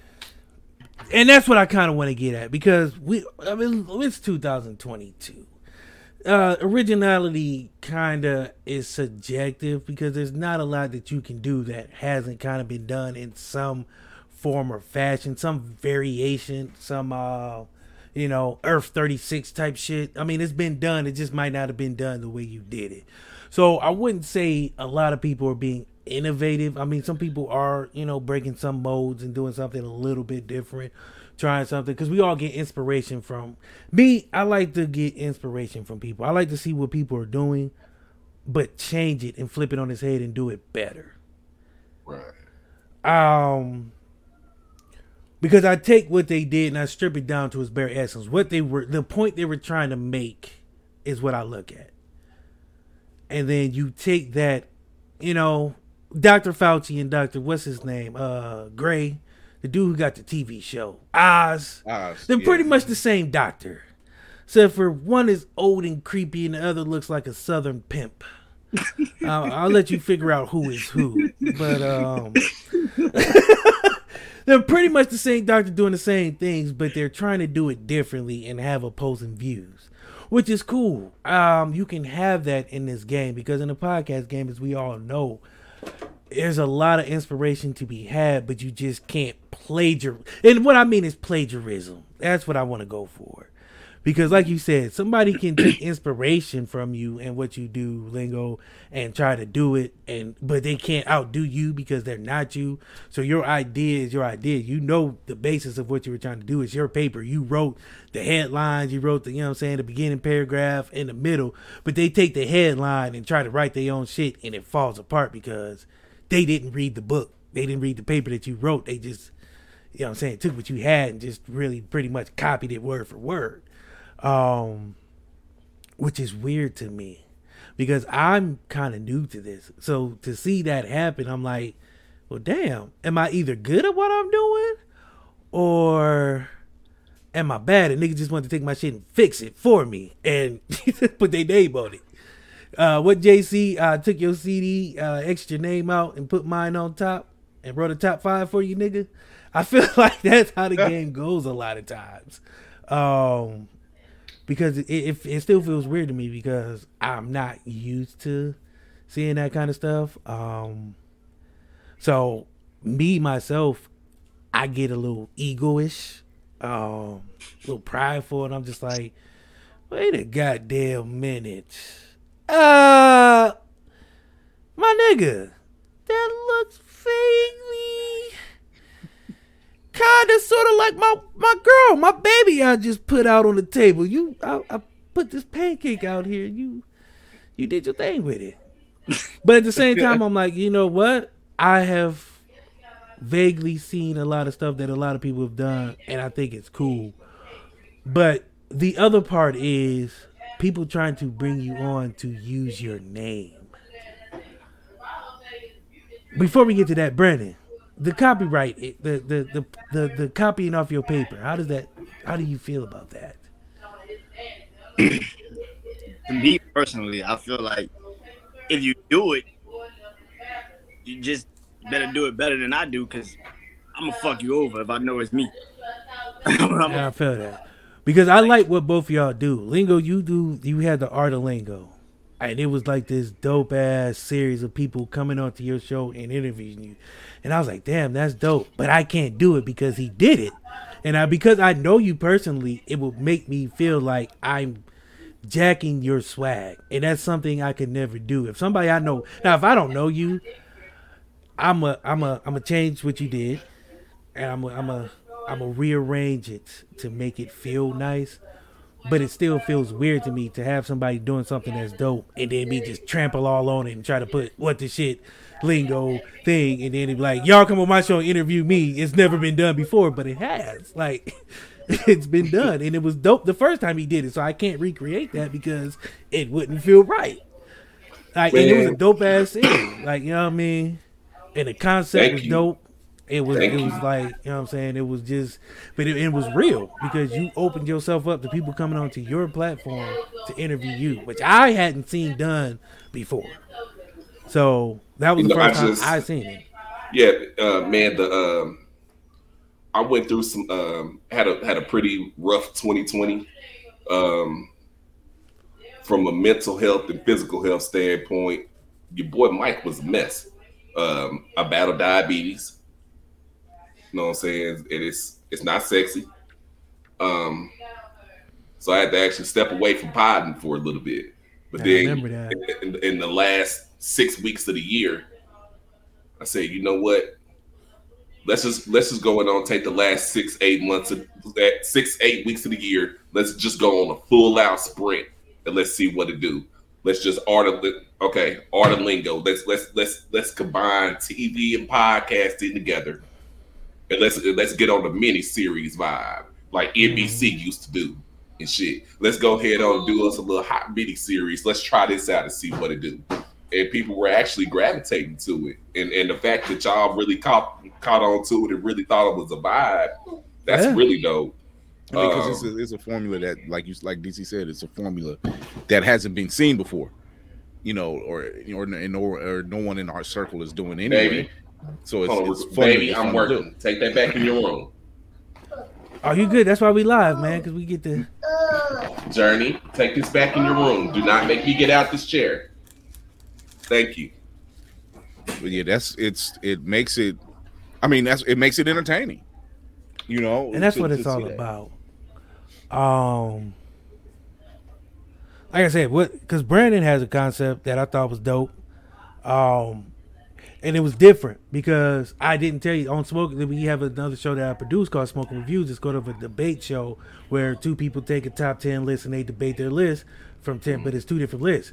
and that's what I kind of want to get at because we, I mean, it's 2022. Uh, originality kind of is subjective because there's not a lot that you can do that hasn't kind of been done in some form or fashion, some variation, some uh, you know, Earth 36 type shit. I mean, it's been done. It just might not have been done the way you did it. So I wouldn't say a lot of people are being innovative. I mean, some people are, you know, breaking some molds and doing something a little bit different, trying something because we all get inspiration from me. I like to get inspiration from people. I like to see what people are doing, but change it and flip it on its head and do it better. Right. Um, because I take what they did and I strip it down to its bare essence. What they were, the point they were trying to make, is what I look at. And then you take that, you know, Dr. Fauci and Dr. What's his name? Uh Gray, the dude who got the TV show. Oz. Oz, They're yeah. pretty much the same doctor. Except for one is old and creepy and the other looks like a southern pimp. I'll, I'll let you figure out who is who. But um they're pretty much the same doctor doing the same things, but they're trying to do it differently and have opposing views, which is cool. Um, you can have that in this game because in the podcast game, as we all know, there's a lot of inspiration to be had, but you just can't plagiar. And what I mean is plagiarism. That's what I want to go for. Because, like you said, somebody can take inspiration from you and what you do, lingo, and try to do it, and but they can't outdo you because they're not you. So your idea is your idea. You know the basis of what you were trying to do. It's your paper. You wrote the headlines. You wrote the, you know what I'm saying, the beginning paragraph in the middle. But they take the headline and try to write their own shit, and it falls apart because they didn't read the book. They didn't read the paper that you wrote. They just, you know what I'm saying, took what you had and just really pretty much copied it word for word um which is weird to me because i'm kind of new to this so to see that happen i'm like well damn am i either good at what i'm doing or am i bad and niggas just want to take my shit and fix it for me and put their name on it uh what jc uh took your cd uh extra name out and put mine on top and wrote a top five for you nigga. I feel like that's how the game goes a lot of times. Um because it, it it still feels weird to me because I'm not used to seeing that kind of stuff. Um, so me myself, I get a little egoish, um, a little prideful, and I'm just like, wait a goddamn minute, uh, my nigga, that looks vaguely kinda sort of like my my girl, my baby. I just put out on the table. You, I, I put this pancake out here. You, you did your thing with it. But at the same time, I'm like, you know what? I have vaguely seen a lot of stuff that a lot of people have done, and I think it's cool. But the other part is people trying to bring you on to use your name. Before we get to that, Brandon, the copyright, the the, the the the copying off your paper. How does that? How do you feel about that? to me personally, I feel like if you do it, you just better do it better than I do because I'm gonna fuck you over if I know it's me. Yeah, I feel that because I like what both of y'all do. Lingo, you do. You had the art of lingo, and it was like this dope ass series of people coming onto your show and interviewing you. And I was like, damn, that's dope. But I can't do it because he did it, and I because I know you personally, it will make me feel like I'm jacking your swag, and that's something I could never do. If somebody I know now, if I don't know you, I'm a I'm a I'm a change what you did, and I'm a, I'm a I'm gonna rearrange it to make it feel nice. But it still feels weird to me to have somebody doing something that's dope and then me just trample all on it and try to put what the shit lingo thing and then it be like y'all come on my show and interview me. It's never been done before, but it has. Like it's been done and it was dope the first time he did it. So I can't recreate that because it wouldn't feel right. Like and it was a dope ass series. Like you know what I mean? And the concept Thank was you. dope. It was Thank it you. was like you know what I'm saying. It was just, but it, it was real because you opened yourself up to people coming onto your platform to interview you, which I hadn't seen done before. So that was You the know, I first time I seen it. Yeah, uh, man. The um, I went through some um, had a had a pretty rough 2020. Um, from a mental health and physical health standpoint, your boy Mike was a mess. Um, I battled diabetes. You know what I'm saying? It is it's not sexy. Um, so I had to actually step away from podding for a little bit. But I then remember that. in, in the last six weeks of the year, I said, you know what? Let's just let's just go in on take the last six eight months of that six eight weeks of the year. Let's just go on a full out sprint and let's see what it do. Let's just art okay art and lingo. Let's let's let's let's combine TV and podcasting together, and let's let's get on the mini series vibe like NBC used to do and shit. Let's go ahead on and do us a little hot mini series. Let's try this out and see what it do. And people were actually gravitating to it, and and the fact that y'all really caught caught on to it and really thought it was a vibe, that's Yeah. really dope. I mean, because Um, it's, a, it's a formula that, like you, like DC said, it's a formula that hasn't been seen before. You know, or or or, or no one in our circle is doing anyway. Baby. So it's, Hold on, it's fun baby, I'm fun do. working. Take that back in your room. Are you good? That's why we live, man, because we get the Journey, take this back in your room. Do not make me get out this chair. Thank you. But yeah, that's it's it makes it. I mean, that's it makes it entertaining. You know, and that's to- what it's all see that. about. Um, like I said, what because Brandon has a concept that I thought was dope, um, and it was different because I didn't tell you on Smoke. We have another show that I produce called Smoking Reviews. It's sort of a debate show where two people take a top ten list and they debate their list from ten, but it's two different lists.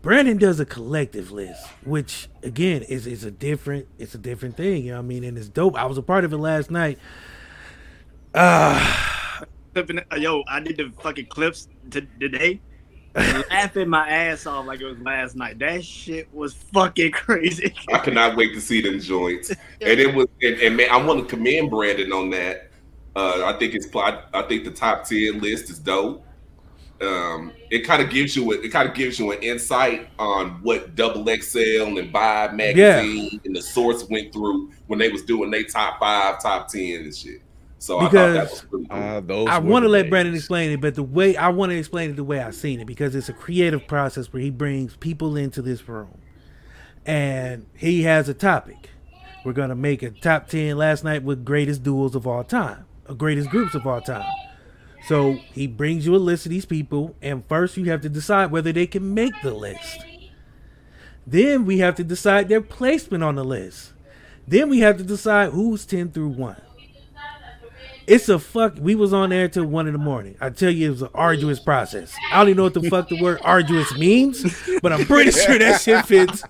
Brandon does a collective list, which again is is a different it's a different thing. You know what I mean? And it's dope. I was a part of it last night. Uh, yo, I did the fucking clips t- today. Laughing my ass off like it was last night. That shit was fucking crazy. I cannot wait to see them joints. And it was, and, and man, I want to commend Brandon on that. Uh, I think it's, I, I think the top ten list is dope. Um, it kind of gives you, a, it kind of gives you an insight on what Double XL and Vibe magazine and the Source went through when they was doing their top five, top ten and shit. So I thought that Because was pretty cool. Uh, I want to let days. Brandon explain it, but the way I want to explain it the way I've seen it because it's a creative process where he brings people into this room, and he has a topic. We're gonna make a top ten last night with greatest duels of all time, or greatest groups of all time. So he brings you a list of these people, and first you have to decide whether they can make the list. Then we have to decide their placement on the list. Then we have to decide who's ten through one. It's a fuck. We was on there till one in the morning. I tell you, it was an arduous process. I don't even know what the fuck the word arduous means, but I'm pretty sure that shit fits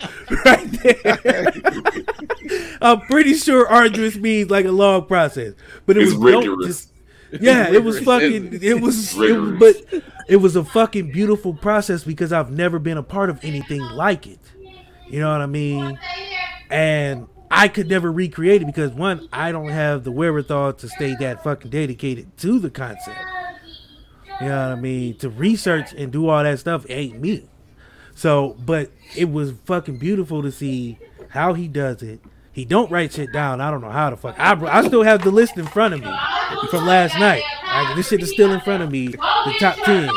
right there. I'm pretty sure arduous means like a long process, but it It's was rigorous. to- yeah, it was fucking. It was, it, Rigorous. but it was a fucking beautiful process because I've never been a part of anything like it. You know what I mean? And I could never recreate it because one, I don't have the wherewithal to stay that fucking dedicated to the concept. You know what I mean? To research and do all that stuff ain't me. So, but it was fucking beautiful to see how he does it. He don't write shit down. I don't know how the fuck. I, I still have the list in front of me from last night. Like, this shit is still in front of me. The top ten.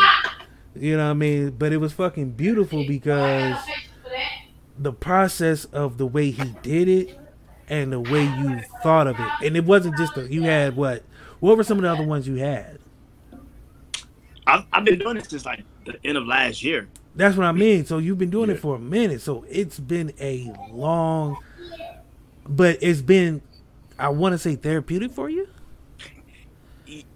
You know what I mean? But it was fucking beautiful because the process of the way he did it and the way you thought of it. And it wasn't just a, you had what? What were some of the other ones you had? I've, I've been doing this since like the end of last year. That's what I mean. So you've been doing it for a minute. So it's been a long, but it's been, I want to say therapeutic for you.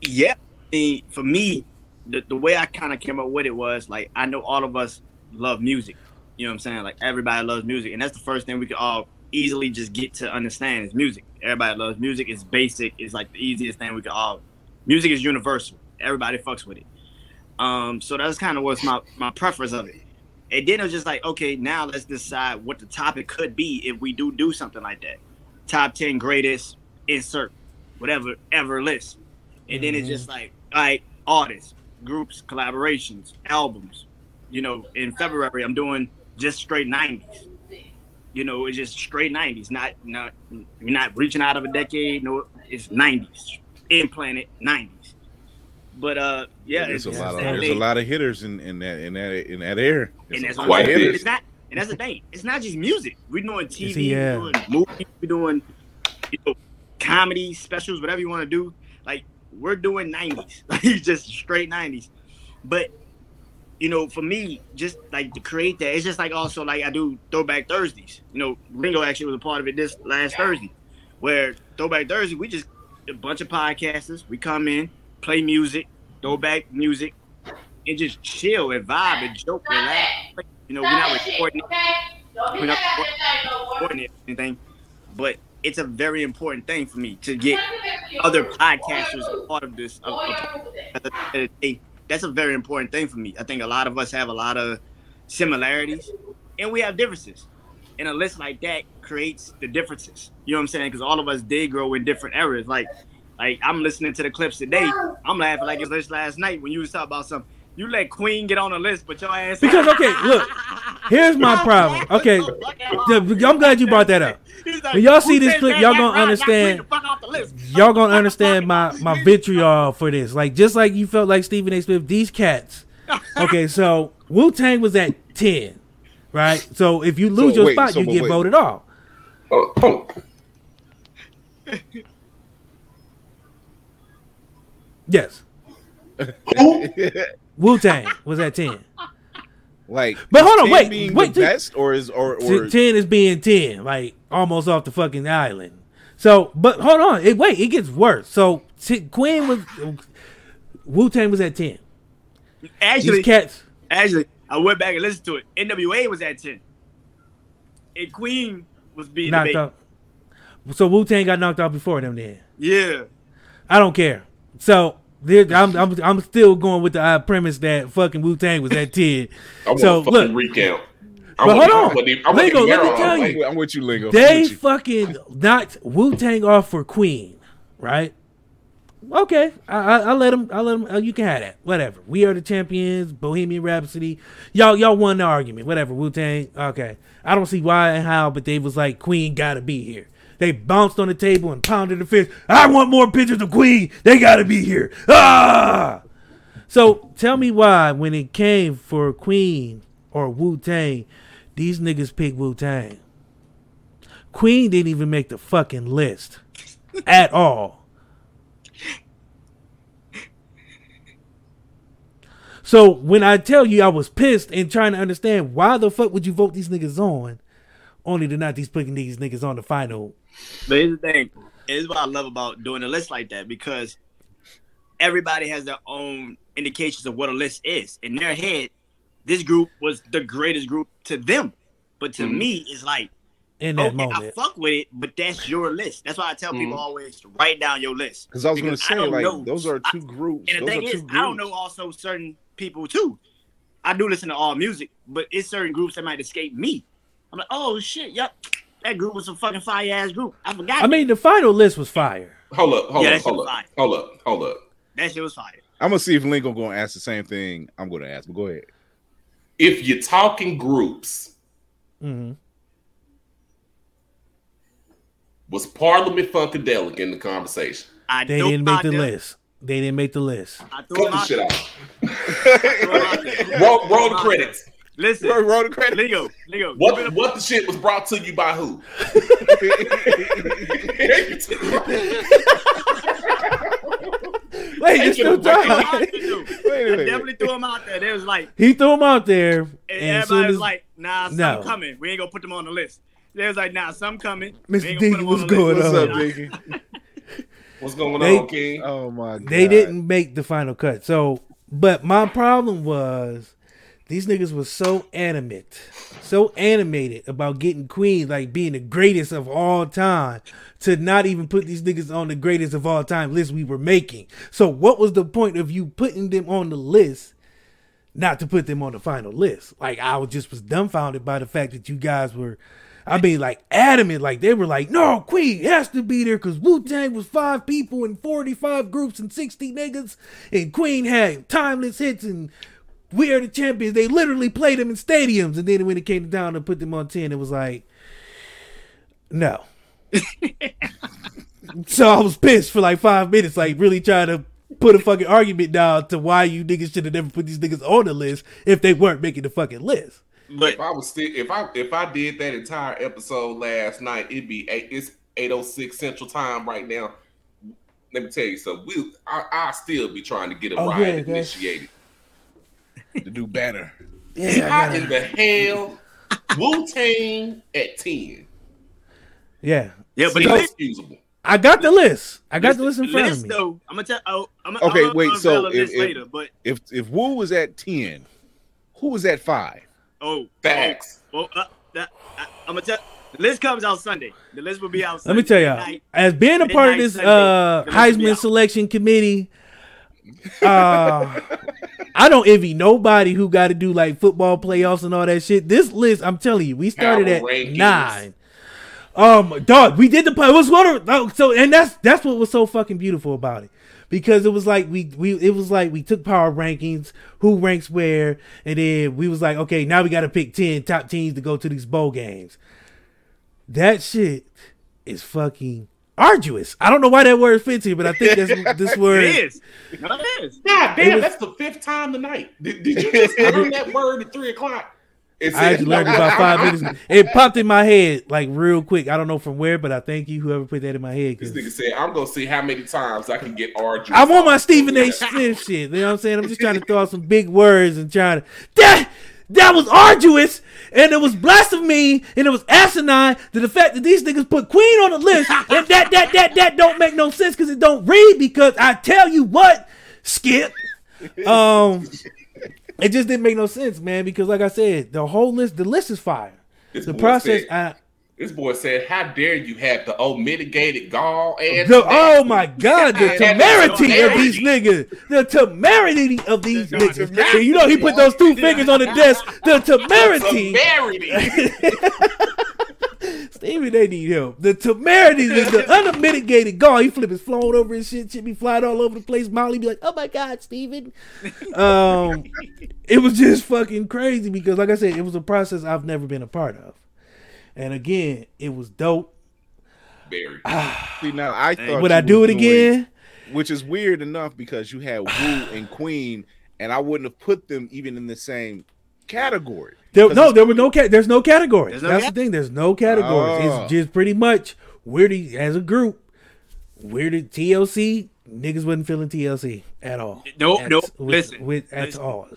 Yeah, I mean, for me, the, the way I kind of came up with it was like I know all of us love music. You know what I'm saying? Like everybody loves music, and that's the first thing we can all easily just get to understand is music. Everybody loves music. It's basic. It's like the easiest thing we can all. Music is universal. Everybody fucks with it. Um, so that's kind of what's my my preference of it. And then it was just like, okay, now let's decide what the topic could be if we do do something like that. Top ten greatest insert whatever ever list. And then it's just like, all right, artists, groups, collaborations, albums. You know, in February I'm doing just straight '90s. You know, it's just straight '90s. Not not you're not reaching out of a decade. No, it's '90s. Implanted '90s. But uh, yeah, there's a lot of there's a lot of hitters in, in that in that in that air. And that's There's what a I'm lot hitters. It's not, and that's the thing. It's not just music. We're doing TV, See, yeah. we're doing movies, we're doing you know, comedy specials, whatever you want to do. Like we're doing '90s, like just straight '90s. But you know, for me, just like to create that, it's just like also like I do Throwback Thursdays. You know, Lingo actually was a part of it this last Thursday, where Throwback Thursday we just a bunch of podcasters. We come in, play music, throwback music, and just chill and vibe and joke and laugh. You know, we're not recording. We're not recording anything, but it's a very important thing for me to get other podcasters part of this. Of, of, that's a very important thing for me. I think a lot of us have a lot of similarities, and we have differences. And a list like that creates the differences. You know what I'm saying? Because all of us did grow in different eras. Like, like I'm listening to the clips today. I'm laughing like it was last night when you was talking about something. You let Queen get on the list, but your ass Because okay, look, here's my problem. Okay, I'm glad you brought that up. When y'all see this clip, y'all gonna understand. Y'all gonna understand my my vitriol for this. Like just like you felt like Stephen A. Smith, these cats. Okay, so Wu Tang was at ten, right? So if you lose So, your wait, spot, so, you get wait. voted off. Oh, oh. Yes, Wu Tang was at ten. Like, But hold on, 10 wait, being wait, the best or is or or ten is being ten, like almost off the fucking island. So, but hold on, it, wait, it gets worse. So t- Queen was Wu Tang was at ten. Actually, These cats, actually, I went back and listened to it. NWA was at ten, and Queen was being knocked debated. out. So Wu Tang got knocked out before them. Then Yeah, I don't care. So there, I'm, I'm I'm still going with the uh, premise that fucking Wu Tang was at ten. I want so a fucking look, recount. I but want- hold I on, want the- I want the Lingo, let me Camaro. tell Like, you, I'm with you, Lingo. They you. fucking knocked Wu Tang off for Queen, right? Okay, I, I, I let him. I let him. Uh, you can have that. Whatever. We are the champions. Bohemian Rhapsody. Y'all, y'all won the argument. Whatever. Wu Tang. Okay. I don't see why and how, but they was like Queen got to be here. They bounced on the table and pounded the fist. I want more pictures of Queen. They got to be here. Ah. So tell me why, when it came for Queen or Wu Tang, these niggas picked Wu Tang. Queen didn't even make the fucking list at all. So when I tell you I was pissed and trying to understand why the fuck would you vote these niggas on, only to not these putting these niggas on the final. But here's the thing. It's what I love about doing a list like that because everybody has their own indications of what a list is. In their head, this group was the greatest group to them, but to Mhm. me, it's like In that okay, moment. I fuck with it, but that's your list. That's why I tell people Mhm. always to write down your list. Because I was going to say, like, know. those are two groups. And the those thing are is, two I don't know also certain people too. I do listen to all music, but it's certain groups that might escape me. I'm like, oh shit, yep, that group was a fucking fire ass group. I forgot. I mean, the final list was fire. Hold up, hold Yeah, up, hold up, fire. hold up, hold up. that shit was fire. I'm gonna see if Lingo going to ask the same thing. I'm going to ask, but go ahead. If you're talking groups, Mm-hmm. was Parliament Funkadelic in the conversation? I They didn't make the there. list. They didn't make the list. I threw Cut the shit out. I threw them out there. Roll, roll the credits. Listen, Roll, roll the credits. Leo, Leo, What what the shit was brought to you by who? Wait, you still Wait, time. I Wait a minute. definitely threw him out there. They was like, He threw him out there, and, and as everybody was as like, nah, some No. coming. We ain't gonna put them on the list. They was like, nah, some coming. We Mr. ain't Diggy, what's going list. What's up, Biggie? What's going They- on, King? Oh my god. they didn't make the final cut. So, but my problem was these niggas was so animate, so animated about getting Queen, like being the greatest of all time, to not even put these niggas on the greatest of all time list we were making. So, what was the point of you putting them on the list? Not to put them on the final list. Like I was just was dumbfounded by the fact that you guys were I mean, like adamant, like they were like, no, Queen has to be there because Wu Tang was five people and 45 groups and 60 niggas, and Queen had timeless hits and we are the champions. They literally played them in stadiums, and then when it came down to put them on 10, it was like, no. so I was pissed for like five minutes, like really trying to put a fucking argument down to why you niggas should have never put these niggas on the list if they weren't making the fucking list. But if I was still, if I if I did that entire episode last night, it'd be eight. It's 806 Central Time right now. Let me tell you something. We I I still be trying to get a Oh, riot yeah, initiated. To do better. Yeah, I How gotta- in the hell Wu Tang at 10? yeah. Yeah, but It's the inexcusable. I got the list. I got the list in front list, of me. though, I'm gonna tell. Oh, I'm Okay, I'm wait. So if, this if, later, but if if Wu was at ten, who was at five? oh, Facts. Oh, well, uh, that, I, I'm gonna tell. The list comes out Sunday. The list will be out. Let me tell y'all, night. as being a part of this Sunday, uh, the list will be Heisman selection committee, uh, I don't envy nobody who got to do like football playoffs and all that shit. This list, I'm telling you, we started Power at rankings. nine. Um, dog, we did the play. It was one of oh, so, and that's that's what was so fucking beautiful about it, because it was like we we it was like we took power rankings, who ranks where, and then we was like, okay, now we got to pick ten top teams to go to these bowl games. That shit is fucking arduous. I don't know why that word fits here, but I think that's this word. It is. No, it is. God It damn, was- that's the fifth time tonight. Did, did you just learn that word at three o'clock? It I actually learned it about five minutes. It popped in my head like real quick. I don't know from where, but I thank you whoever put that in my head. This 'cause nigga said, I'm gonna see how many times I can get arduous. I want my Stephen A. Smith shit. You know what I'm saying? I'm just trying to throw out some big words and trying to that that was arduous and it was blasphemy and it was asinine to the fact that these niggas put Queen on the list and that that that that don't make no sense because it don't read because I tell you what, Skip. Um it just didn't make no sense, man, because like I said, the whole list the list is fire. This the process I This boy said, "How dare you have the old mitigated gall and The, oh my God, the temerity of these niggas. The temerity of these niggas. And you know, he put those two fingers on the desk. The temerity. Stevie, they need help. The temerity is the unmitigated gall. He flip his phone over and shit. Shit be flying all over the place. Molly be like, oh my God, Steven. Um, it was just fucking crazy because, like I said, it was a process I've never been a part of. And again, it was dope. Very. See now, I thought Would I do it doing- again? Which is weird enough because you had Wu and Queen, and I wouldn't have put them even in the same category. There, no, there were no cat. There's no categories. There's no That's cat- the thing. There's no categories. Oh. It's ah. just pretty much we're as a group. We're the TLC. Niggas wasn't feeling TLC at all. Nope, At- nope. With, Listen, with at listen. all.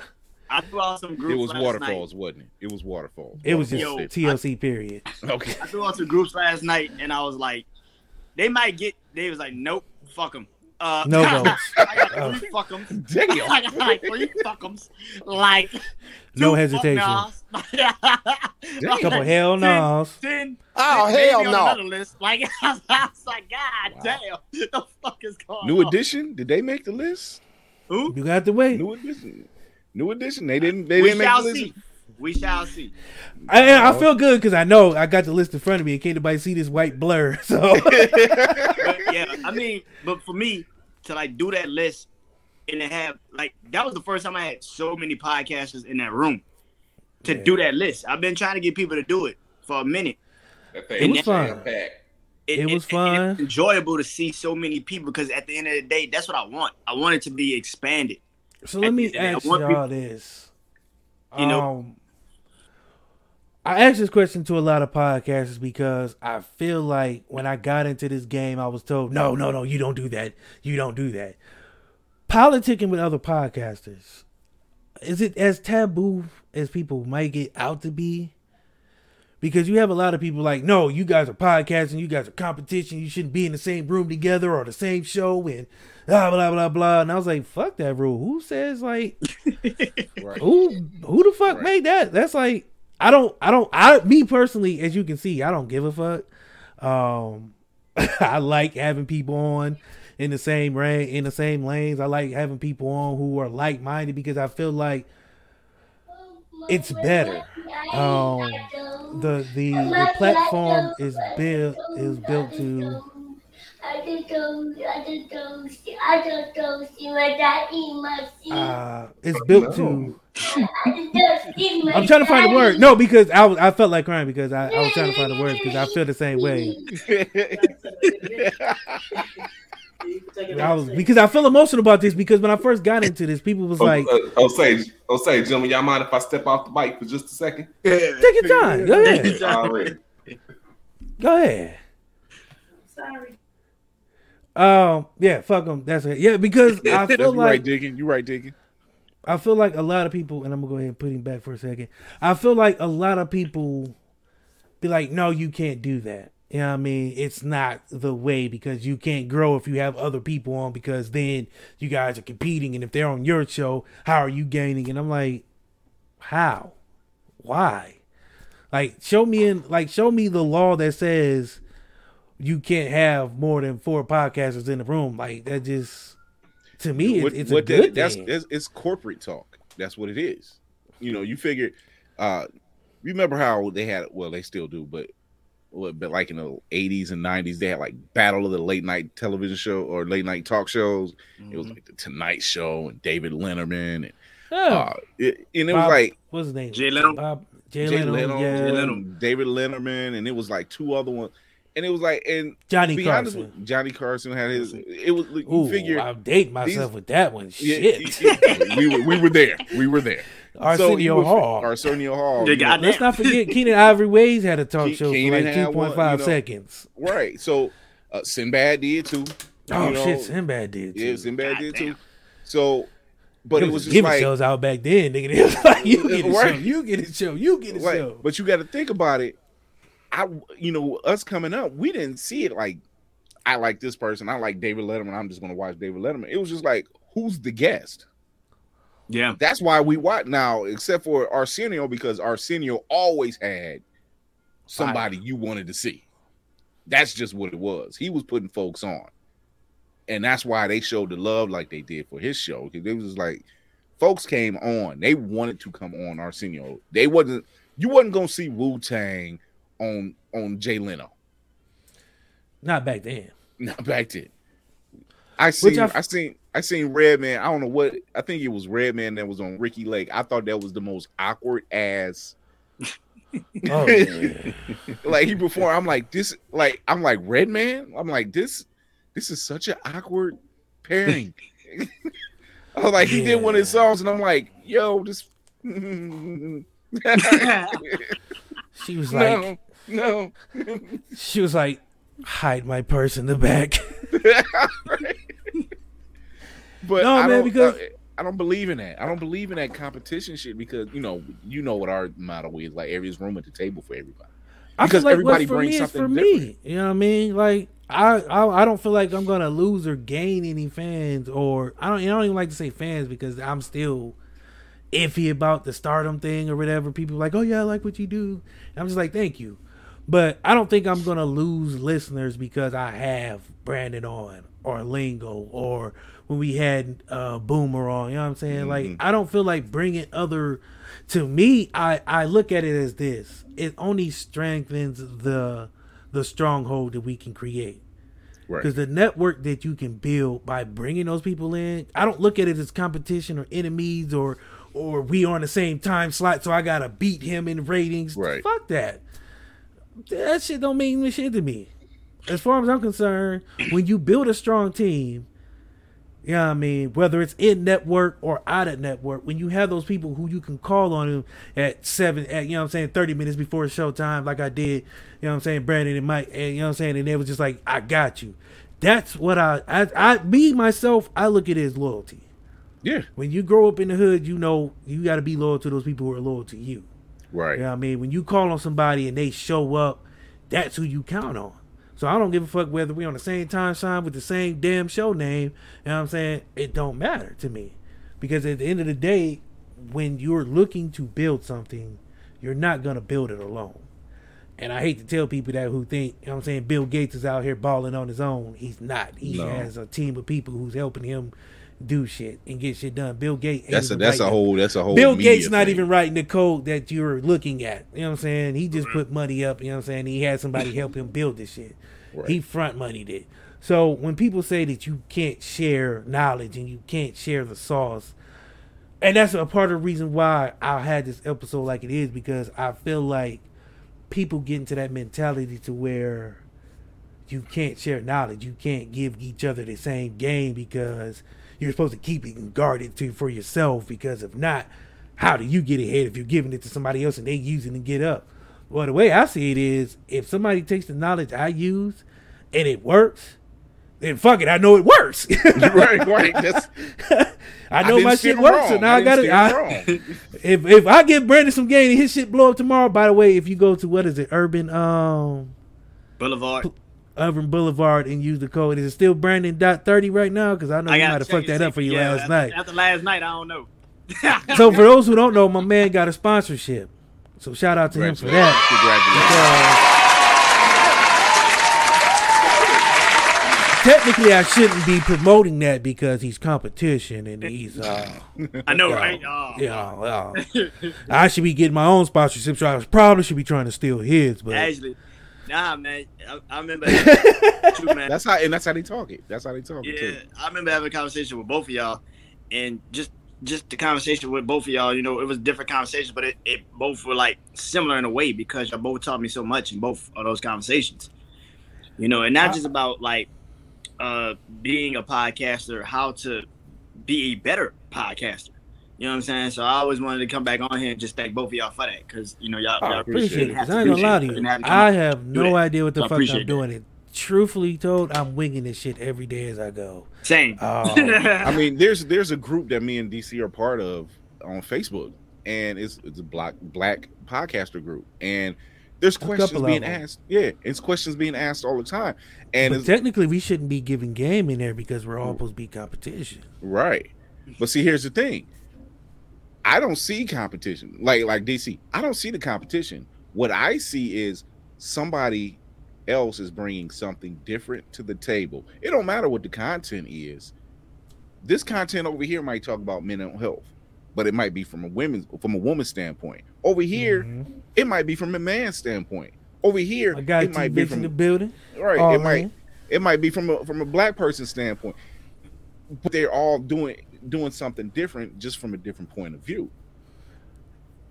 I threw out some groups. It was last waterfalls, Night. wasn't it? It was waterfalls. It was just Yo, TLC. Period. Okay. I threw out some groups last night, and I was like, they might get. They was like, nope, fuck them. Uh, No votes. I got Oh. three fuck 'ems. Damn. I got like three fuck 'ems. Like No hesitation. fuck nos. Couple hell no's. Then, Oh, then maybe hell on no. Another list. Like I was like, God damn, what the fuck is going New on? edition? Did they make the list? Who? You got to wait. New edition. New edition. They didn't. They we didn't make shall the list. see. We shall see. I, I feel good because I know I got the list in front of me and can't nobody see this white blur. So But yeah, I mean, but for me to like do that list and to have like that was the first time I had so many podcasters in that room to do that list. I've been trying to get people to do it for a minute. It was was fun. jam-packed. It was and fun. it's enjoyable to see so many people because at the end of the day, that's what I want. I want it to be expanded. So let me At the end of ask the day, I want y'all people- this. You know- um, I asked this question to a lot of podcasters because I feel like when I got into this game, I was told, no, no, no, you don't do that. You don't do that. Politicking with other podcasters, is it as taboo as people might get out to be? Because you have a lot of people like, no, you guys are podcasting, you guys are competition, you shouldn't be in the same room together or the same show and blah blah blah blah. And I was like, fuck that rule. Who says like who who the fuck made that? That's like I don't I don't I me personally, as you can see, I don't give a fuck. Um I like having people on in the same range in the same lanes. I like having people on who are like minded because I feel like it's better. Um, the the the platform is built is built to uh it's built to I'm trying to find the word. No, because I I felt like crying because I, I was trying to find the word because I feel the same way. I was because I feel emotional about this because when I first got into this, people was Oh, like, uh, oh, say, oh, say, gentlemen, y'all mind if I step off the bike for just a second? "Take your time, go ahead, Already. go ahead." sorry. Um, yeah, fuck them. That's it. Yeah, because I feel you right, like digging. You right, digging. I feel like a lot of people, and I'm gonna go ahead and put him back for a second. I feel like a lot of people be like, "No, you can't do that." You know I mean? It's not the way because you can't grow if you have other people on because then you guys are competing, and if they're on your show, how are you gaining? And I'm like, how? Why? Like, show me in like show me the law that says you can't have more than four podcasters in the room. Like that just to me, What- it's what a that- good that's thing. it's, it's corporate talk. That's what it is. You know, you figure. uh Remember how they had? Well, they still do, but? But like in the eighties and nineties, they had like battle of the late night television show or late night talk shows. It was like the Tonight Show and David Letterman, and Yeah. uh, it, and it was like what's his name? Jay Leno. Bob, Jay, Jay Leno, Leno, yeah. Jay Leno. David Letterman, and it was like two other ones, and it was like and Johnny be Carson. with- Johnny Carson had his. It was you Ooh, figure I'll date myself these- with that one. Yeah, Shit. yeah, we were we were there. We were there. Arsenio you would fi- Hall. Arsenio Hall. Yeah, you know. Let's not forget Keenen Ivory Wayans had a talk Ke- show Keenan for like had two one, point five you know. seconds. right. So uh, Sinbad did too. Oh you know. shit, Sinbad did. Too. Yeah, too. Sinbad did too. So, but It it was was just giving like, shows out back then, nigga. It was like you get a show, you get a show, you get a like, show. but you got to think about it. I, you know, us coming up, we didn't see it like I like this person. I like David Letterman. I'm just gonna watch David Letterman. It was just like, who's the guest? Yeah. That's why we watch now, except for Arsenio, because Arsenio always had somebody you wanted to see. That's just what it was. He was putting folks on. And that's why they showed the love like they did for his show. Because it was like folks came on. They wanted to come on Arsenio. They wasn't you wasn't gonna see Wu Tang on on Jay Leno. Not back then. Not back then. I seen I I, f- seen I seen Redman. I don't know what I think it was Redman that was on Ricki Lake. I thought that was the most awkward ass Oh like he performed. I'm like this like I'm like Redman. I'm like this this is such an awkward pairing. I was like he did one of his songs and I'm like, yo, this She was like no, no. she was like, hide my purse in the back. But No, I man, don't, because- I, I don't believe in that. I don't believe in that competition shit because you know you know what our motto is. Like every room at the table for everybody. I Because feel like everybody brings me something for different. me. You know what I mean? Like I, I I don't feel like I'm gonna lose or gain any fans, or I don't. I don't even like to say fans because I'm still iffy about the stardom thing or whatever. People are like, oh yeah, I like what you do. And I'm just like, thank you, but I don't think I'm gonna lose listeners because I have Brandon on or Lingo or when we had uh Boomer on. You know what I'm saying? Like I don't feel like bringing other. To me, I I look at it as this: it only strengthens the the stronghold that we can create. Right. Because the network that you can build by bringing those people in, I don't look at it as competition or enemies or or we on the same time slot, so I gotta beat him in ratings. Right. Fuck that. That shit don't mean shit to me. As far as I'm concerned, when you build a strong team, you know what I mean, whether it's in network or out of network, when you have those people who you can call on them at seven, at, you know what I'm saying, 30 minutes before showtime, like I did, you know what I'm saying, Brandon and Mike, and you know what I'm saying, and they was just like, I got you. That's what I, I, I, me, myself, I look at it as loyalty. Yeah. When you grow up in the hood, you know, you got to be loyal to those people who are loyal to you. Right. You know what I mean? When you call on somebody and they show up, that's who you count on. So I don't give a fuck whether we're on the same time sign with the same damn show name. You know what I'm saying? It don't matter to me. Because at the end of the day, when you're looking to build something, you're not gonna build it alone. And I hate to tell people that who think, you know what I'm saying, Bill Gates is out here balling on his own. He's not. He No. has a team of people who's helping him do shit and get shit done. Bill Gates That's a that's a whole that's a whole Bill Gates not thing. even writing the code that you're looking at. You know what I'm saying? He just put money up, you know what I'm saying? He had somebody help him build this shit. Right. He front moneyed it. So when people say that you can't share knowledge and you can't share the sauce, and that's a part of the reason why I had this episode like it is because I feel like people get into that mentality to where you can't share knowledge. You can't give each other the same game because you're supposed to keep it and guard it to for yourself. Because if not, how do you get ahead if you're giving it to somebody else and they use it and get up? Well, the way I see it is, if somebody takes the knowledge I use and it works, then fuck it. I know it works. right, right. That's, I I know didn't my shit works, so now I I, got it. I, if if I give Brandon some game and his shit blow up tomorrow, by the way, if you go to what is it, Urban um Boulevard. Urban Boulevard and use the code, is it still Brandon dot thirty right now? Because I know I you gotta might have fucked that up for you yeah, last after, night. After last night, I don't know. so for those who don't know, my man got a sponsorship. So shout out to him for that. Technically, I shouldn't be promoting that because he's competition and he's. Uh, I know, yeah, right? Oh, Yeah, yeah. I should be getting my own sponsorship, so I probably should be trying to steal his. But Actually, nah, man. I, I remember. too, man. That's how, and that's how they talk it. That's how they talk it Yeah, too. I remember having a conversation with both of y'all, and just just the conversation with both of y'all. You know, it was different conversations, but it, it both were like similar in a way because y'all both taught me so much in both of those conversations. You know, and not just about like uh being a podcaster, how to be a better podcaster. You know what I'm saying? So I always wanted to come back on here and just thank both of y'all for that because you know y'all, I y'all appreciate it. I ain't gonna lie to you. Have to I have no that. idea what the So I fuck appreciate I'm that. doing. It truthfully told, I'm winging this shit every day as I go. Same. Um, I mean, there's there's a group that me and DC are part of on Facebook, and it's it's a black black podcaster group, and there's questions being asked. Yeah, it's questions being asked all the time, and but technically, we shouldn't be giving game in there because we're all supposed to be competition. right. But see, here's the thing. I don't see competition like like DC. I don't see the competition. What I see is somebody else is bringing something different to the table. It don't matter what the content is. This content over here might talk about mental health, but it might be from a women's from a woman's standpoint. Over here, it might be from a man's standpoint. Over here, it might be from the building. right. All it might it might be from a from a black person's standpoint, but they're all doing doing something different just from a different point of view.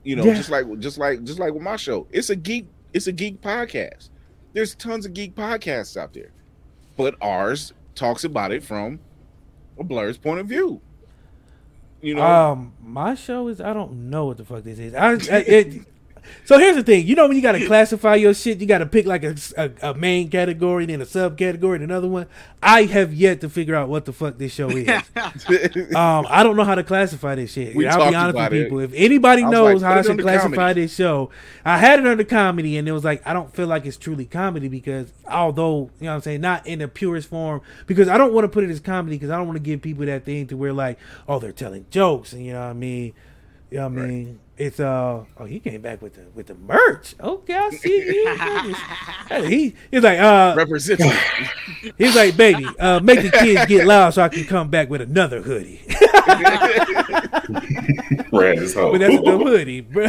You know, Yeah. just like just like just like with my show, it's a geek it's a geek podcast. There's tons of geek podcasts out there, but ours talks about it from a blerd's point of view. You know, Um, my show is I don't know what the fuck this is. I, I it, so here's the thing. You know when you got to classify your shit, you got to pick like a, a, a main category, and then a subcategory, and another one. I have yet to figure out what the fuck this show is. um, I don't know how to classify this shit. We I'll be honest with about it. people. If anybody knows like, how put I should classify comedy. this show, I had it under comedy, and it was like I don't feel like it's truly comedy because although you know what I'm saying, not in the purest form, because I don't want to put it as comedy because I don't want to give people that thing to where like, oh, they're telling jokes, and you know what I mean. You know what I mean? It's uh oh he came back with the with the merch. Okay, I see you. He he's like uh representing. he's like baby uh make the kids get loud so I can come back with another hoodie. Brad is home. but that's the hoodie, bro.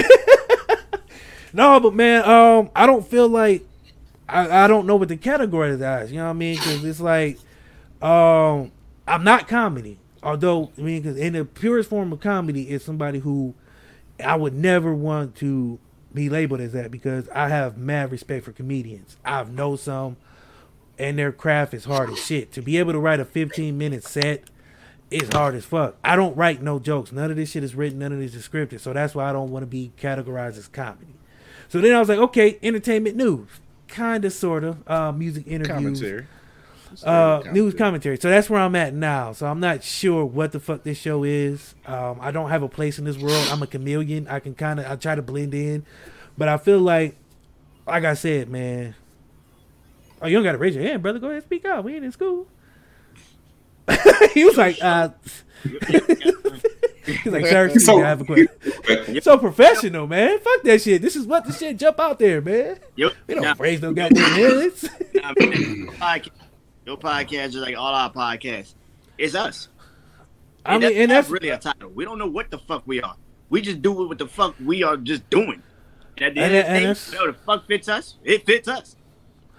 no, but man, um, I don't feel like I, I don't know what the category as. You know what I mean? Because it's like, um, I'm not comedy. Although I mean, because in the purest form of comedy is somebody who I would never want to be labeled as that because I have mad respect for comedians. I've know some, and their craft is hard as shit. To be able to write a 15 minute set is hard as fuck. I don't write no jokes. None of this shit is written. None of this is scripted. So that's why I don't want to be categorized as comedy. So then I was like, okay, entertainment news, kind of, sort of, uh, music interviews, Commentary. Uh, news commentary. So that's where I'm at now. So I'm not sure what the fuck this show is. Um, I don't have a place in this world. I'm a chameleon. I can kind of I try to blend in, but I feel like, like I said, man. Oh, you don't got to raise your hand, brother. Go ahead, speak up. We ain't in school. he was like, uh, he's like, sir, excuse me, I have a question. so professional, man. Fuck that shit. This is what the shit jump out there, man. Yep. We don't Nah. raise no goddamn hands. Nah, man, your podcast, is like all our podcasts. It's us. I It mean, doesn't and have that's really a title. We don't know what the fuck we are. We just do what the fuck we are just doing. And at the And end that- of the day, you know, the fuck fits us. It fits us.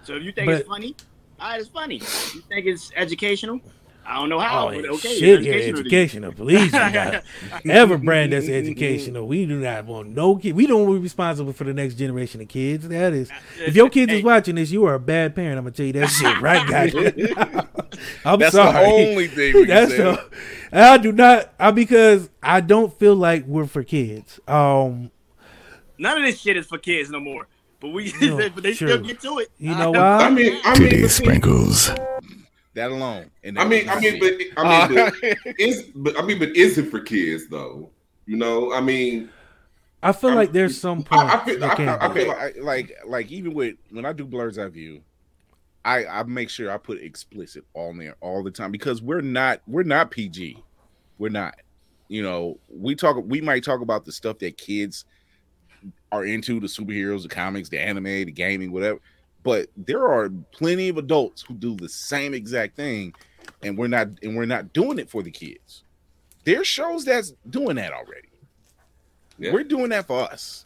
So if you think But- it's funny, all right, it's funny. If you think it's educational, I don't know how. Oh, but okay, shit, it's yeah, educational. to educational. Please, you got ever brand that's educational. We do not want no kid. We don't want to be responsible for the next generation of kids. That is, if your kids is watching this, you are a bad parent. I'm gonna tell you that shit right, guys. I'm That's the sorry. only thing we can That's say. the- I do not. I because I don't feel like we're for kids. Um, None of this shit is for kids no more. but we No, but they true. still get to it. You know why? I mean, I mean, but see, sprinkles. That alone. And I mean, I mean, but I mean, Uh, but is but I mean, but is it for kids though? You know, I mean, I feel like there's some point. I, I feel, I, I, I feel like like, like like even with when I do blerd's eye view, I I make sure I put explicit on there all the time because we're not we're not PG, we're not. You know, we talk we might talk about the stuff that kids are into, the superheroes, the comics, the anime, the gaming, whatever. But there are plenty of adults who do the same exact thing, and we're not and we're not doing it for the kids. There's shows that's doing that already. Yeah. We're doing that for us.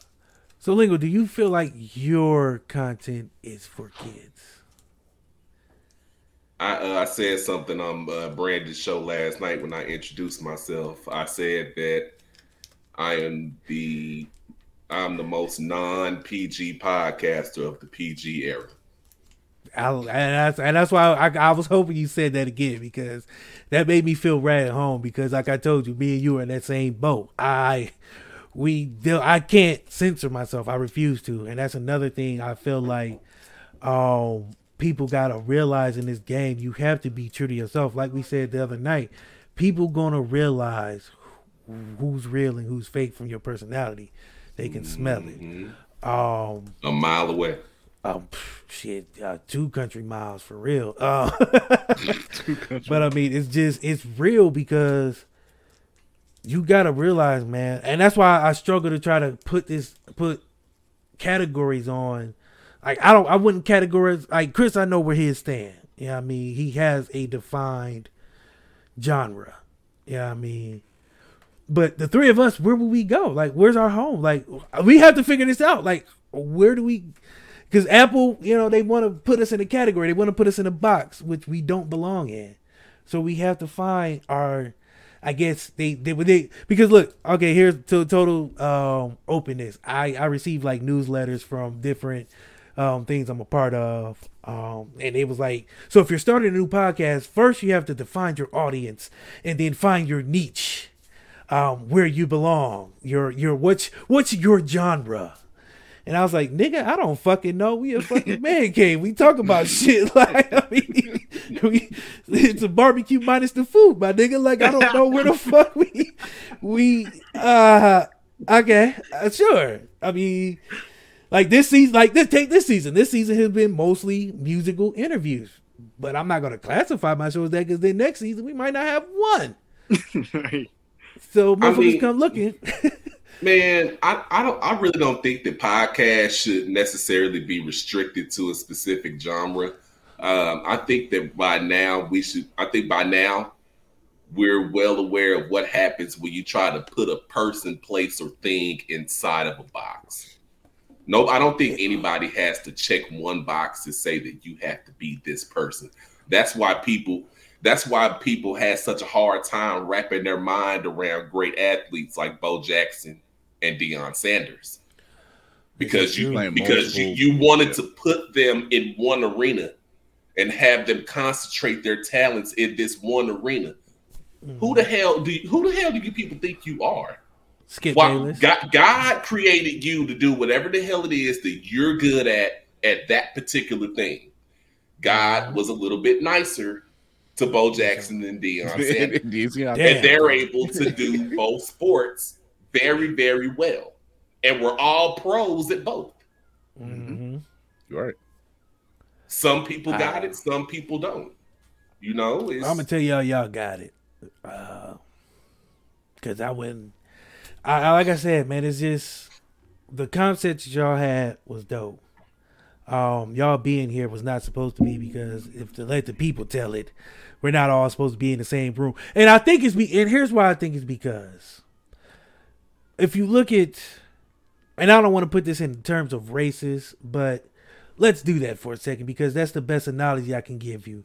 So, Lingo, do you feel like your content is for kids? I uh, I said something on uh, Brandon's show last night when I introduced myself. I said that I am the I'm the most non PG podcaster of the PG era. I, and that's and that's why I, I was hoping you said that again because that made me feel right at home because like I told you, me and you are in that same boat. I we I can't censor myself. I refuse to, and that's another thing I feel like um people gotta realize in this game. You have to be true to yourself. Like we said the other night, people gonna realize who's real and who's fake from your personality. They can smell it. Um, A mile away. um, shit, uh, two country miles for real. Uh, but I mean, it's just it's real because you gotta realize, man, and that's why I struggle to try to put this put categories on. Like I don't, I wouldn't categorize like Chris. I know where his stand. Yeah, you know what I mean, he has a defined genre. Yeah, you know what I mean. But the three of us, where will we go? Like, where's our home? Like, we have to figure this out. Like, where do we? Because Apple, you know, they want to put us in a category. They want to put us in a box, which we don't belong in. So we have to find our. I guess they they they because look okay here's to total um openness I I receive like newsletters from different um things I'm a part of um and it was like so if you're starting a new podcast first you have to define your audience and then find your niche um, where you belong. Your your what's what's your genre? And I was like, nigga, I don't fucking know. We a fucking man cave. We talk about shit like I mean, we, it's a barbecue minus the food, my nigga. Like I don't know where the fuck we we uh okay uh, sure. I mean, like this season, like this take this season. This season has been mostly musical interviews, but I'm not gonna classify my show as that because then next season we might not have one. So motherfuckers mean- come looking. Man, I, I don't I really don't think that podcasts should necessarily be restricted to a specific genre. Um, I think that by now we should I think by now we're well aware of what happens when you try to put a person, place, or thing inside of a box. No, I don't think anybody has to check one box to say that you have to be this person. That's why people that's why people had such a hard time wrapping their mind around great athletes like Bo Jackson and Deion Sanders. Because you because you, you wanted to put them in one arena and have them concentrate their talents in this one arena. Who mm-hmm. the hell do you, who the hell do you people think you are? Skip Why, God, God created you to do whatever the hell it is that you're good at at that particular thing. God mm-hmm. was a little bit nicer to Bo Jackson and Deion Sanders, Deion- Damn. and they're able to do both sports very, very well. And we're all pros at both. Mhm. You're right. Some people got Ah. it, some people don't. You know, it's, I'm gonna tell y'all, y'all got it. Uh, Cause I wouldn't. I, I like I said, man, it's just the concept that y'all had was dope. Um, y'all being here was not supposed to be because if to let the people tell it, we're not all supposed to be in the same room. And I think it's be. And here's why I think it's because if you look at, and I don't want to put this in terms of races, but let's do that for a second because that's the best analogy I can give you.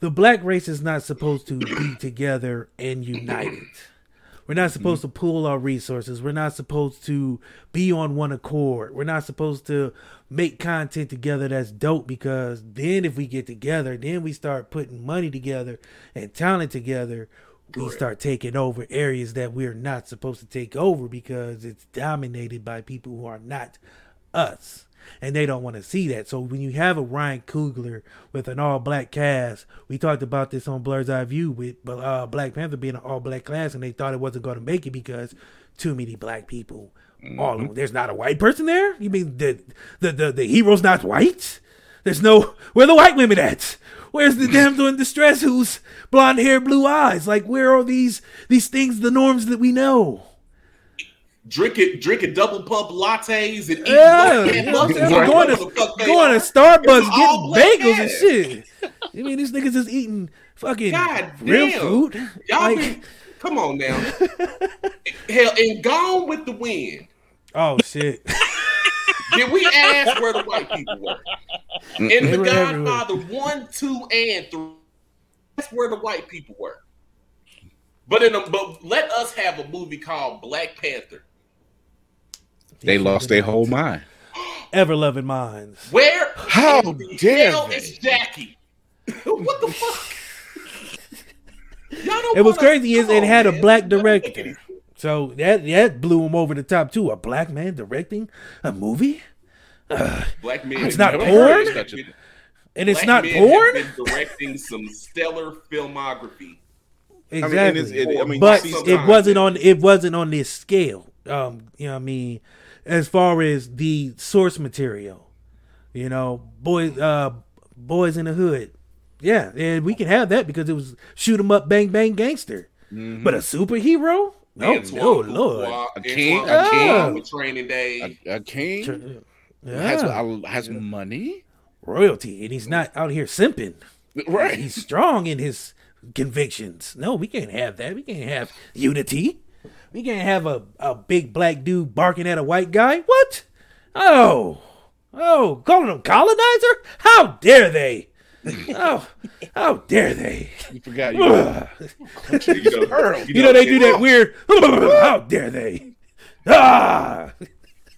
The black race is not supposed to be together and united. We're not supposed mm-hmm. to pool our resources. We're not supposed to be on one accord. We're not supposed to make content together that's dope because then if we get together, then we start putting money together and talent together, we start taking over areas that we're not supposed to take over because it's dominated by people who are not us. and they don't want to see that. So when you have a Ryan Coogler with an all black cast, we talked about this on Blerd's Eye View with uh, Black Panther being an all black cast, and they thought it wasn't going to make it because too many black people. All of, there's not a white person there. You mean the the the, the hero's not white? There's no where the white women at? Where's the damsel in distress who's blonde hair, blue eyes? Like where are these these things, the norms that we know? Drinking drinking double pump lattes and eating Yeah, black you know what I'm muffins, saying? right? going to going to Starbucks It's getting black bagels and shit. You mean these niggas is eating fucking God real damn. food? Y'all Like, been, come on now. Hell, and Gone with the Wind. oh shit! Did we ask where the white people were? In They The were Godfather 1, 2, and 3, that's where the white people were. But in a, but let us have a movie called Black Panther. They lost their whole mind. Ever loving minds. Where How the dare hell they? is Jackie? what the fuck? Y'all don't It was crazy is it on, had a black Y'all make it director. So that that blew him over the top too. A black man directing a movie, Black men. It's not been- porn? Black men- and it's black not porn. been directing some stellar filmography. and Exactly, it's- it- I mean, but it wasn't on. It wasn't on this scale. Um, you know, what I mean, as far as the source material, you know, boys, uh, boys in the hood. Yeah, and we can have that because it was shoot 'em up, bang bang, gangster. Mm-hmm. But a superhero? No, Antoine oh Fuqua, lord. A king- a Fuqua king. with Training Day. A, a king Yeah. has, uh, has money, royalty, and he's not out here simping. right? He's strong in his convictions. No, we can't have that. We can't have unity. We can't have a, a big black dude barking at a white guy. What? Oh, oh, calling him colonizer? How dare they? Oh, how dare they? You forgot. You. You know, You know they do that weird. How dare they? Ah,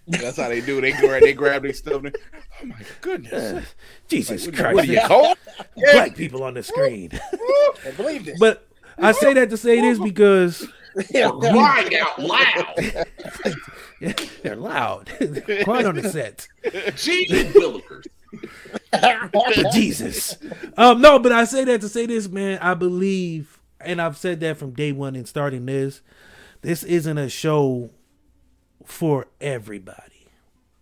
That's how they do. They go. They grab their stuff. And, oh my goodness! Jesus What, Christ! what are you cold? Black people on the screen. I believe this. But I say that to say this because crying out loud. they're loud. Quiet on the set. Gee Willikers. Jesus. Um, no, but I say that to say this, man. I believe, and I've said that from day one in starting this. This isn't a show for everybody,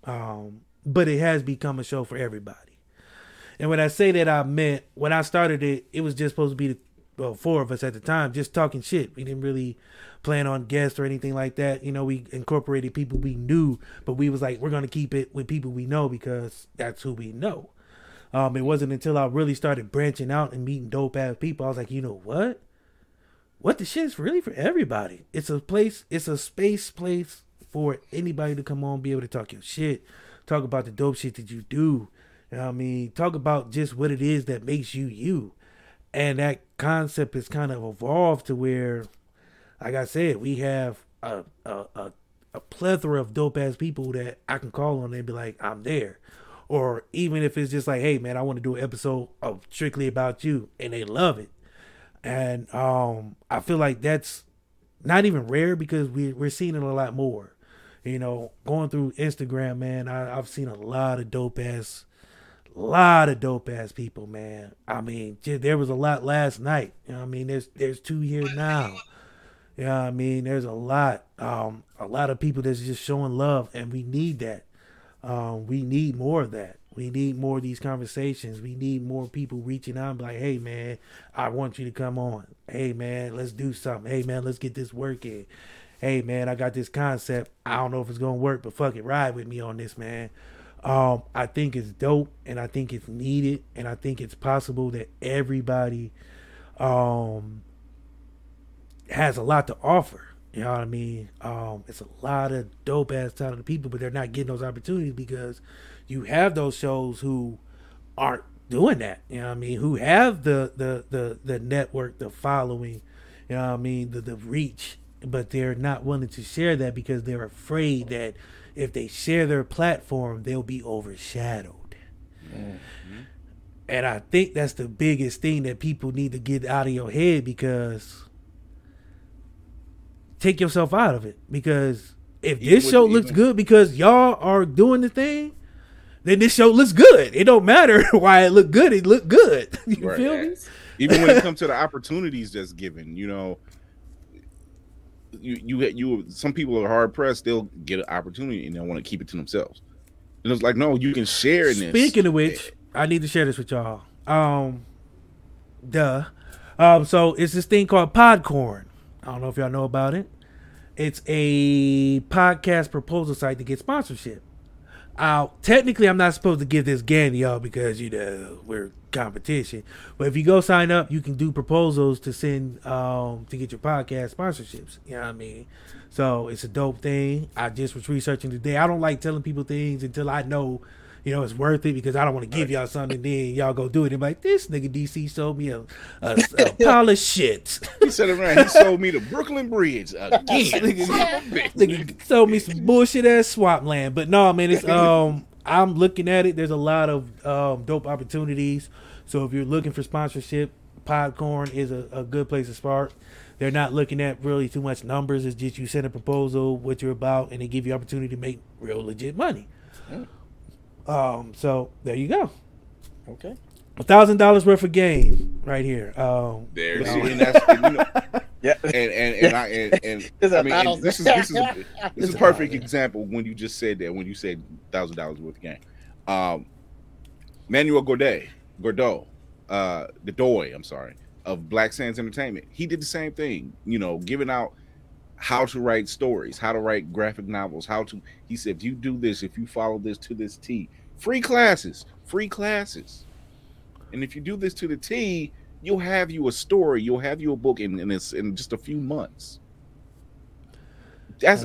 um, but it has become a show for everybody. And when I say that, I meant when I started it, it was just supposed to be the well, four of us at the time, just talking shit. We didn't really plan on guests or anything like that. You know, we incorporated people we knew, but we was like, we're gonna keep it with people we know because that's who we know. Um, it wasn't until I really started branching out and meeting dope ass people, I was like, you know what? What the shit is really for everybody. It's a place, it's a space place for anybody to come on, be able to talk your shit, talk about the dope shit that you do. You know I mean? Talk about just what it is that makes you you. And that concept has kind of evolved to where, like I said, we have a a, a, a plethora of dope ass people that I can call on and be like, I'm there. Or even if it's just like, hey man, I want to do an episode of strictly about you, and they love it. And um, I feel like that's not even rare because we we're seeing it a lot more. You know, going through Instagram, man, I, I've seen a lot of dope ass, lot of dope ass people, man. I mean, there was a lot last night. You know, I mean, there's there's two here now. Know, I mean, there's a lot, um, a lot of people that's just showing love, and we need that. Um, we need more of that. We need more of these conversations. We need more people reaching out like, hey man, I want you to come on. Hey man, let's do something. Hey man, let's get this working. Hey man, I got this concept. I don't know if it's gonna work, but fuck it, ride with me on this, man. Um, I think it's dope and I think it's needed and I think it's possible that everybody um has a lot to offer. You know what I mean? Um, it's a lot of dope ass talented people, but they're not getting those opportunities because you have those shows who aren't doing that. You know what I mean? Who have the the the the network, the following, you know what I mean, the the reach, but they're not willing to share that because they're afraid that if they share their platform, they'll be overshadowed. And I think that's the biggest thing that people need to get out of your head because take yourself out of it. Because if Even this with- show looks even- good because y'all are doing the thing, then this show looks good. It don't matter why it look good. It look good. You Right. feel me? even when it comes to the opportunities that's given, you know, you you you some people are hard pressed. They'll get an opportunity and they want to keep it to themselves. And it's like, no, you can share in this. Speaking of which, I need to share this with y'all. Um, duh. Um, so it's this thing called Podcorn. I don't know if y'all know about it. It's a podcast proposal site to get sponsorship. Uh, technically, I'm not supposed to give this again to y'all because you know we're competition. But if you go sign up, you can do proposals to send um to get your podcast sponsorships. You know what I mean? So it's a dope thing. I just was researching today. I don't like telling people things until I know, you know, it's worth it because I don't want to give y'all something. And then y'all go do it and like, this nigga DC sold me a, a, a pile of shit. He said around. He sold me the Brooklyn Bridge again. nigga, nigga sold me some bullshit ass swap land. But no, man, it's um I'm looking at it. There's a lot of um dope opportunities. So if you're looking for sponsorship, Podcorn is a, a good place to start. They're not looking at really too much numbers. It's just you send a proposal, what you're about, and they give you opportunity to make real legit money. Um, so there you go. Okay. A thousand dollars worth of game right here. Um, There But it and that's and, you know, Yeah. and and and I and, and It's mean this is this is this It's is a a perfect thousand. example when you just said that when you said thousand dollars worth of game. Um, Manuel Godet, Gordo, uh, the Doy, I'm sorry, of Black Sands Entertainment. He did the same thing. You know, giving out how to write stories, how to write graphic novels, how to. He said, if you do this, if you follow this to this T, free classes, free classes. And if you do this to the T, you'll have you a story, you'll have you a book in in, this, in just a few months. That's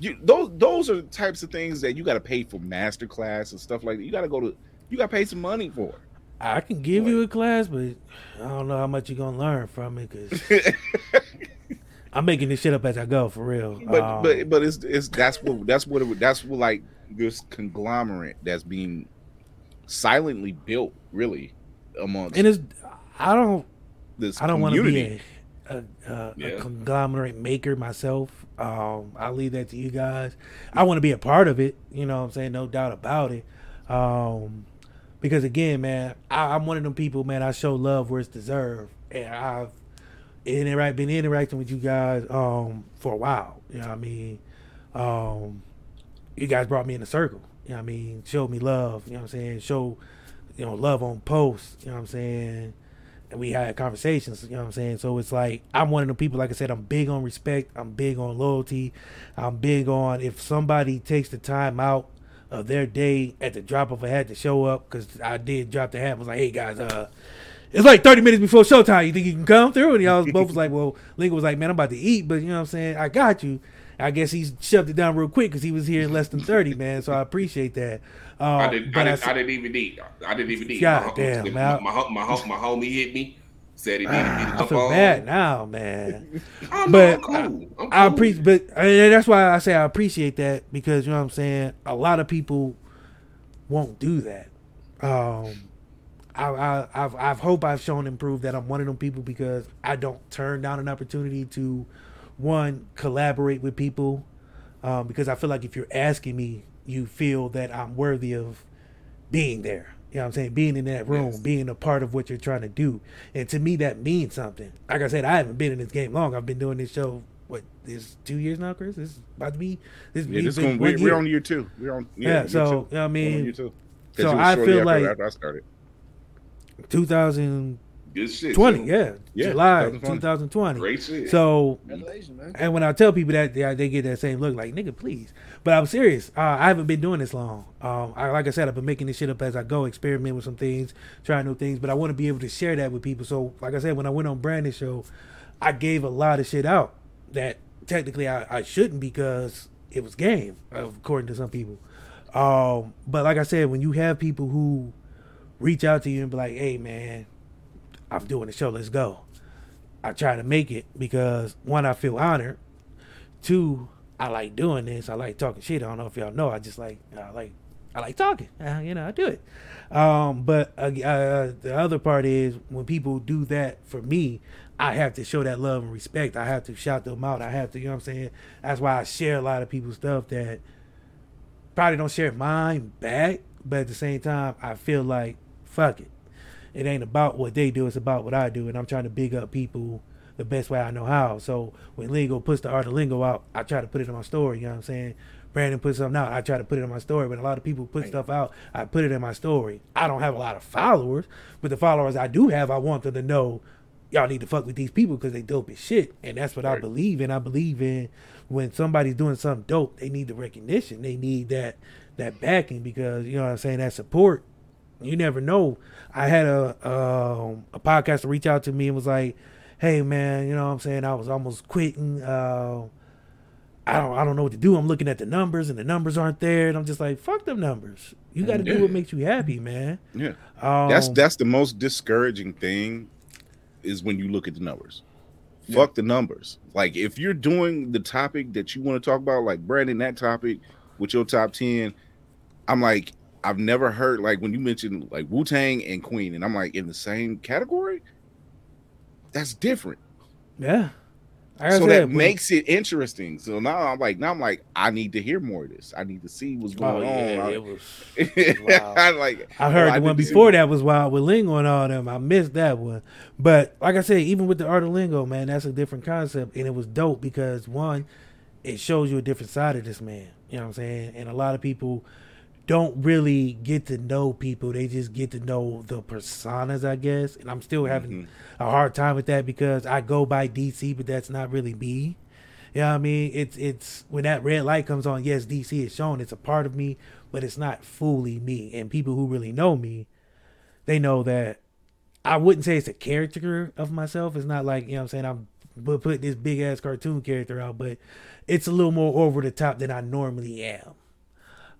you, those those are the types of things that you got to pay for master class and stuff like that. You got to go to you got to pay some money for. I can give you a class, but I don't know how much you're gonna learn from it because I'm making this shit up as I go for real. but Um, but but it's it's that's what that's what it, that's what like this conglomerate that's being silently built really amongst and it's I don't this I don't want to be a, a, a, Yeah. a conglomerate maker myself. Um, I'll leave that to you guys. I want to be a part of it. You know what I'm saying? No doubt about it. Um, because again, man, I, I'm one of them people, man. I show love where it's deserved, and I've interact been interacting with you guys um for a while. You know what I mean? Um, you guys brought me in the circle. You know what I mean? Showed me love. You know what I'm saying? Show you know love on posts. You know what I'm saying? And we had conversations. You know what I'm saying? So it's like I'm one of the people. Like I said, I'm big on respect. I'm big on loyalty. I'm big on if somebody takes the time out of their day at the drop of a hat to show up because I did drop the hat. I was like, hey guys, uh, it's like 30 minutes before showtime. You think you can come through? And y'all was both was like, well, Lingo was like, man, I'm about to eat, but you know what I'm saying? I got you. I guess he shoved it down real quick because he was here in less than 30, man. So I appreciate that. Um, I didn't. but I didn't, said- I didn't even eat. I didn't even eat. God my, damn, my, my, my, my, homie hit me. Said he needed me to I come feel on. bad now, man. No, but I'm cool. I'm I cool. appreciate, but and that's why I say I appreciate that because you know what I'm saying. A lot of people won't do that. Um, I, I I've I've hope I've shown and proved that I'm one of them people because I don't turn down an opportunity to one collaborate with people um, because I feel like if you're asking me, you feel that I'm worthy of being there. You know what I'm saying? Being in that room, being a part of what you're trying to do. And to me, that means something. Like I said, I haven't been in this game long. I've been doing this show, what, this two years now, Chris? This is about to be, this, Yeah, this going, one we're, we're on year two. We're on Yeah, year so, two. you know what I mean? year two. 'Cause So I feel like after I started. 2020, Good shit. yeah, Yeah, July 2020. 2020. Great shit. So, man. and when I tell people that, they, they get that same look, like nigga, please. But I'm serious. Uh, I haven't been doing this long. Um, I, like I said, I've been making this shit up as I go, experiment with some things, trying new things. But I want to be able to share that with people. So, like I said, when I went on Brandon's show, I gave a lot of shit out that technically I, I shouldn't because it was game, according to some people. Um, but like I said, when you have people who reach out to you and be like, "Hey, man, I'm doing the show. Let's go." I try to make it because one, I feel honored. Two, I like doing this. I like talking shit. I don't know if y'all know. I just like I like I like talking. Uh, you know, I do it. Um, but uh, uh, the other part is when people do that for me, I have to show that love and respect. I have to shout them out. I have to, you know what I'm saying? That's why I share a lot of people's stuff that probably don't share mine back but at the same time, I feel like fuck it. It ain't about what they do; it's about what I do, and I'm trying to big up people the best way I know how. So when Lingo puts the art of Lingo out, I try to put it in my story. You know what I'm saying? Brandon puts something out, I try to put it in my story. But a lot of people put stuff out, I put it in my story. I don't have a lot of followers, but the followers I do have, I want them to know y'all need to fuck with these people because they dope as shit. And that's what I believe in. I believe in when somebody's doing something dope, they need the recognition. They need that that backing because you know what I'm saying, that support. You never know. I had a um, a podcaster reach out to me and was like, "Hey man, you know what I'm saying? I was almost quitting. Uh, I don't I don't know what to do. I'm looking at the numbers and the numbers aren't there, and I'm just like, fuck them numbers. You got to Yeah. do what makes you happy, man. Yeah. Um, that's that's the most discouraging thing is when you look at the numbers. Fuck the numbers. Like if you're doing the topic that you want to talk about, like Brandon, that topic with your top ten, I'm like, I've never heard like when you mentioned like Wu Tang and Queen, and I'm like in the same category. That's different. Yeah. I so that when- makes it interesting. So now I'm like, now I'm like, I need to hear more of this. I need to see what's Oh, going yeah, on. it was. I like. I heard oh, the one need to see before that was wild with Lingo and all them. I missed that one. But like I said, even with the art of Lingo, man, that's a different concept. And it was dope because one, it shows you a different side of this man. You know what I'm saying? And a lot of people don't really get to know people. They just get to know the personas, I guess. And I'm still having a hard time with that because I go by DC, but that's not really me. You know what I mean? It's it's when that red light comes on, yes, DC is shown. It's a part of me, but it's not fully me. And people who really know me, they know that I wouldn't say it's a character of myself. It's not like, you know what I'm saying, I'm bu- putting this big ass cartoon character out, but it's a little more over the top than I normally am.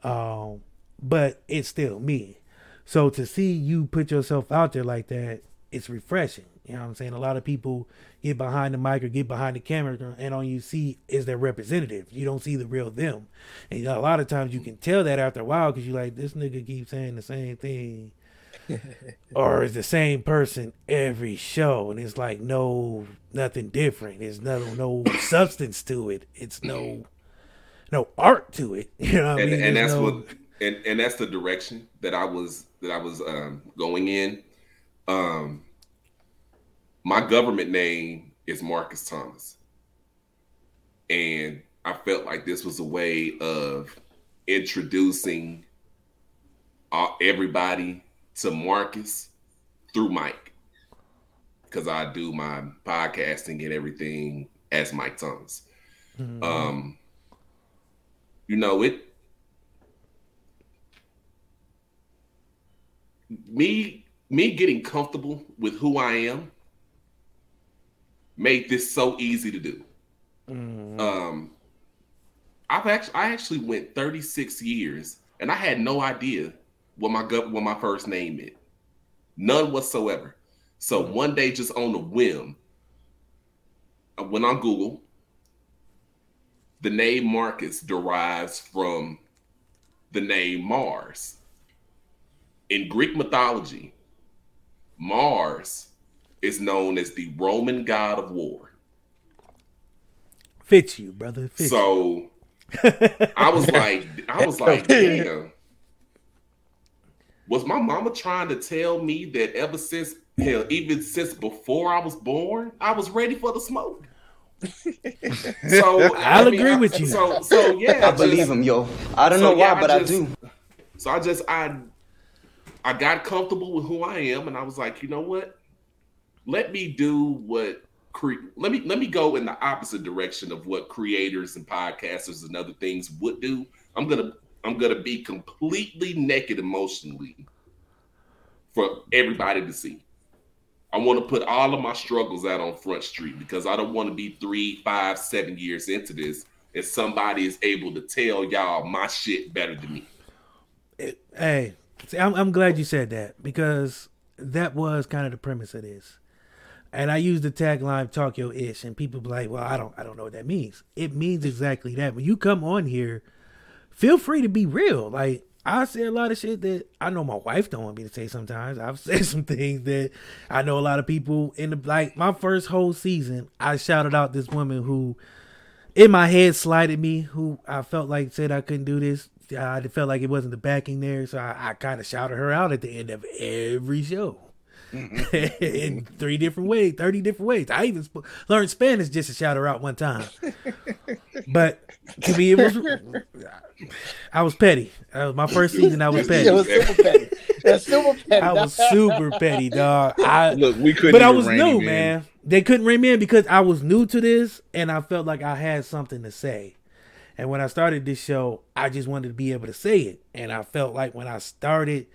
Um, but it's still me. So to see you put yourself out there like that, it's refreshing. You know what I'm saying? A lot of people get behind the mic or get behind the camera, and all you see is their representative. You don't see the real them. And a lot of times you can tell that after a while because you're like, this nigga keeps saying the same thing. or is the same person every show, and it's like no nothing different. There's no no substance to it. It's no no art to it. You know what I and, mean? and that's no- what and, and that's the direction that I was that I was um, going in. Um, my government name is Marcus Thomas, and I felt like this was a way of introducing uh, everybody to Marcus through Mike, because I do my podcasting and everything as Mike Thomas. Um, you know it me me getting comfortable with who I am made this so easy to do. Um I've actually I actually went 36 years and I had no idea what my gut what my first name meant. None whatsoever. So one day just on a whim, I went on Google. The name Marcus derives from the name Mars. In Greek mythology, Mars is known as the Roman god of war. fits you, brother. Fits So I was like, I was like, damn. Was my mama trying to tell me that ever since hell, even since before I was born, I was ready for the smoke? So I'll I mean, agree I- with you. So so yeah, I believe just- him, yo. I don't so, know why, yeah, but I just- do. So I just I I got comfortable with who I am, and I was like, you know what? Let me do what cre- let me let me go in the opposite direction of what creators and podcasters and other things would do. I'm gonna I'm gonna be completely naked emotionally for everybody to see. I want to put all of my struggles out on Front Street because I don't want to be three, five, seven years into this and somebody is able to tell y'all my shit better than me. Hey, see, I'm, I'm glad you said that because that was kind of the premise of this. And I use the tagline "Talk Your Ish," and people be like, "Well, I don't, I don't know what that means." It means exactly that. When you come on here, feel free to be real. Like I say a lot of shit that I know my wife don't want me to say. Sometimes I've said some things that I know a lot of people in the like. My first whole season, I shouted out this woman who in my head slighted me who I felt like said I couldn't do this I felt like it wasn't the backing there, so I, I kind of shouted her out at the end of every show. Mm-hmm. in three different ways, 30 different ways. I even sp- learned Spanish just to shout her out one time. But to me, it was, I was petty. That was my first season. I was petty. It was super petty. That's super petty. I was super petty, dog. I Look, we couldn't but I was new, man. They couldn't rein me in because I was new to this, and I felt like I had something to say. And when I started this show, I just wanted to be able to say it, and I felt like when I started,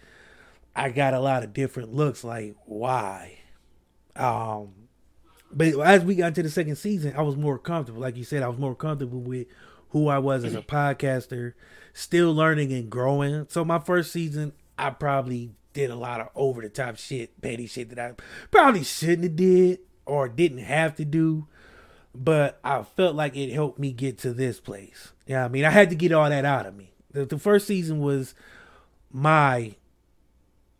I got a lot of different looks. Like why? Um, but as we got into the second season, I was more comfortable. Like you said, I was more comfortable with who I was as a podcaster, still learning and growing. So my first season, I probably did a lot of over the top shit, petty shit that I probably shouldn't have did or didn't have to do. But I felt like it helped me get to this place. Yeah, I mean, I had to get all that out of me. The, the first season was my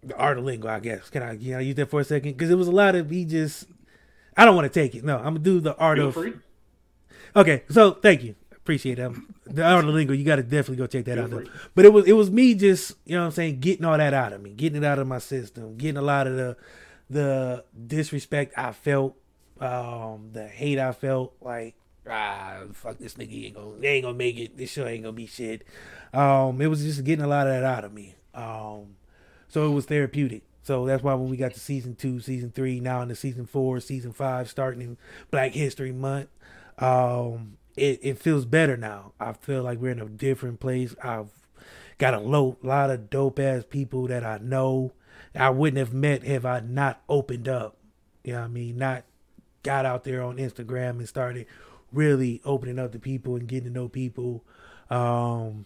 the art of lingo, I guess. Can I, you know, use that for a second? Because it was a lot of me just. I don't want to take it. No, I'm gonna do the art Feel of. free. Okay, so thank you, appreciate that. The art of lingo, you got to definitely go check that out. though. But it was it was me just you know what I'm saying getting all that out of me, getting it out of my system, getting a lot of the the disrespect I felt, um, the hate I felt, like ah fuck this nigga he ain't gonna they ain't gonna make it. This show ain't gonna be shit. Um, it was just getting a lot of that out of me. Um, so it was therapeutic. So that's why when we got to season two, season three, now into season four, season five, starting in Black History Month, um, it, it feels better now. I feel like we're in a different place. I've got a low, lot of dope ass people that I know I wouldn't have met have I not opened up. You know what I mean? Not got out there on Instagram and started really opening up to people and getting to know people. Um,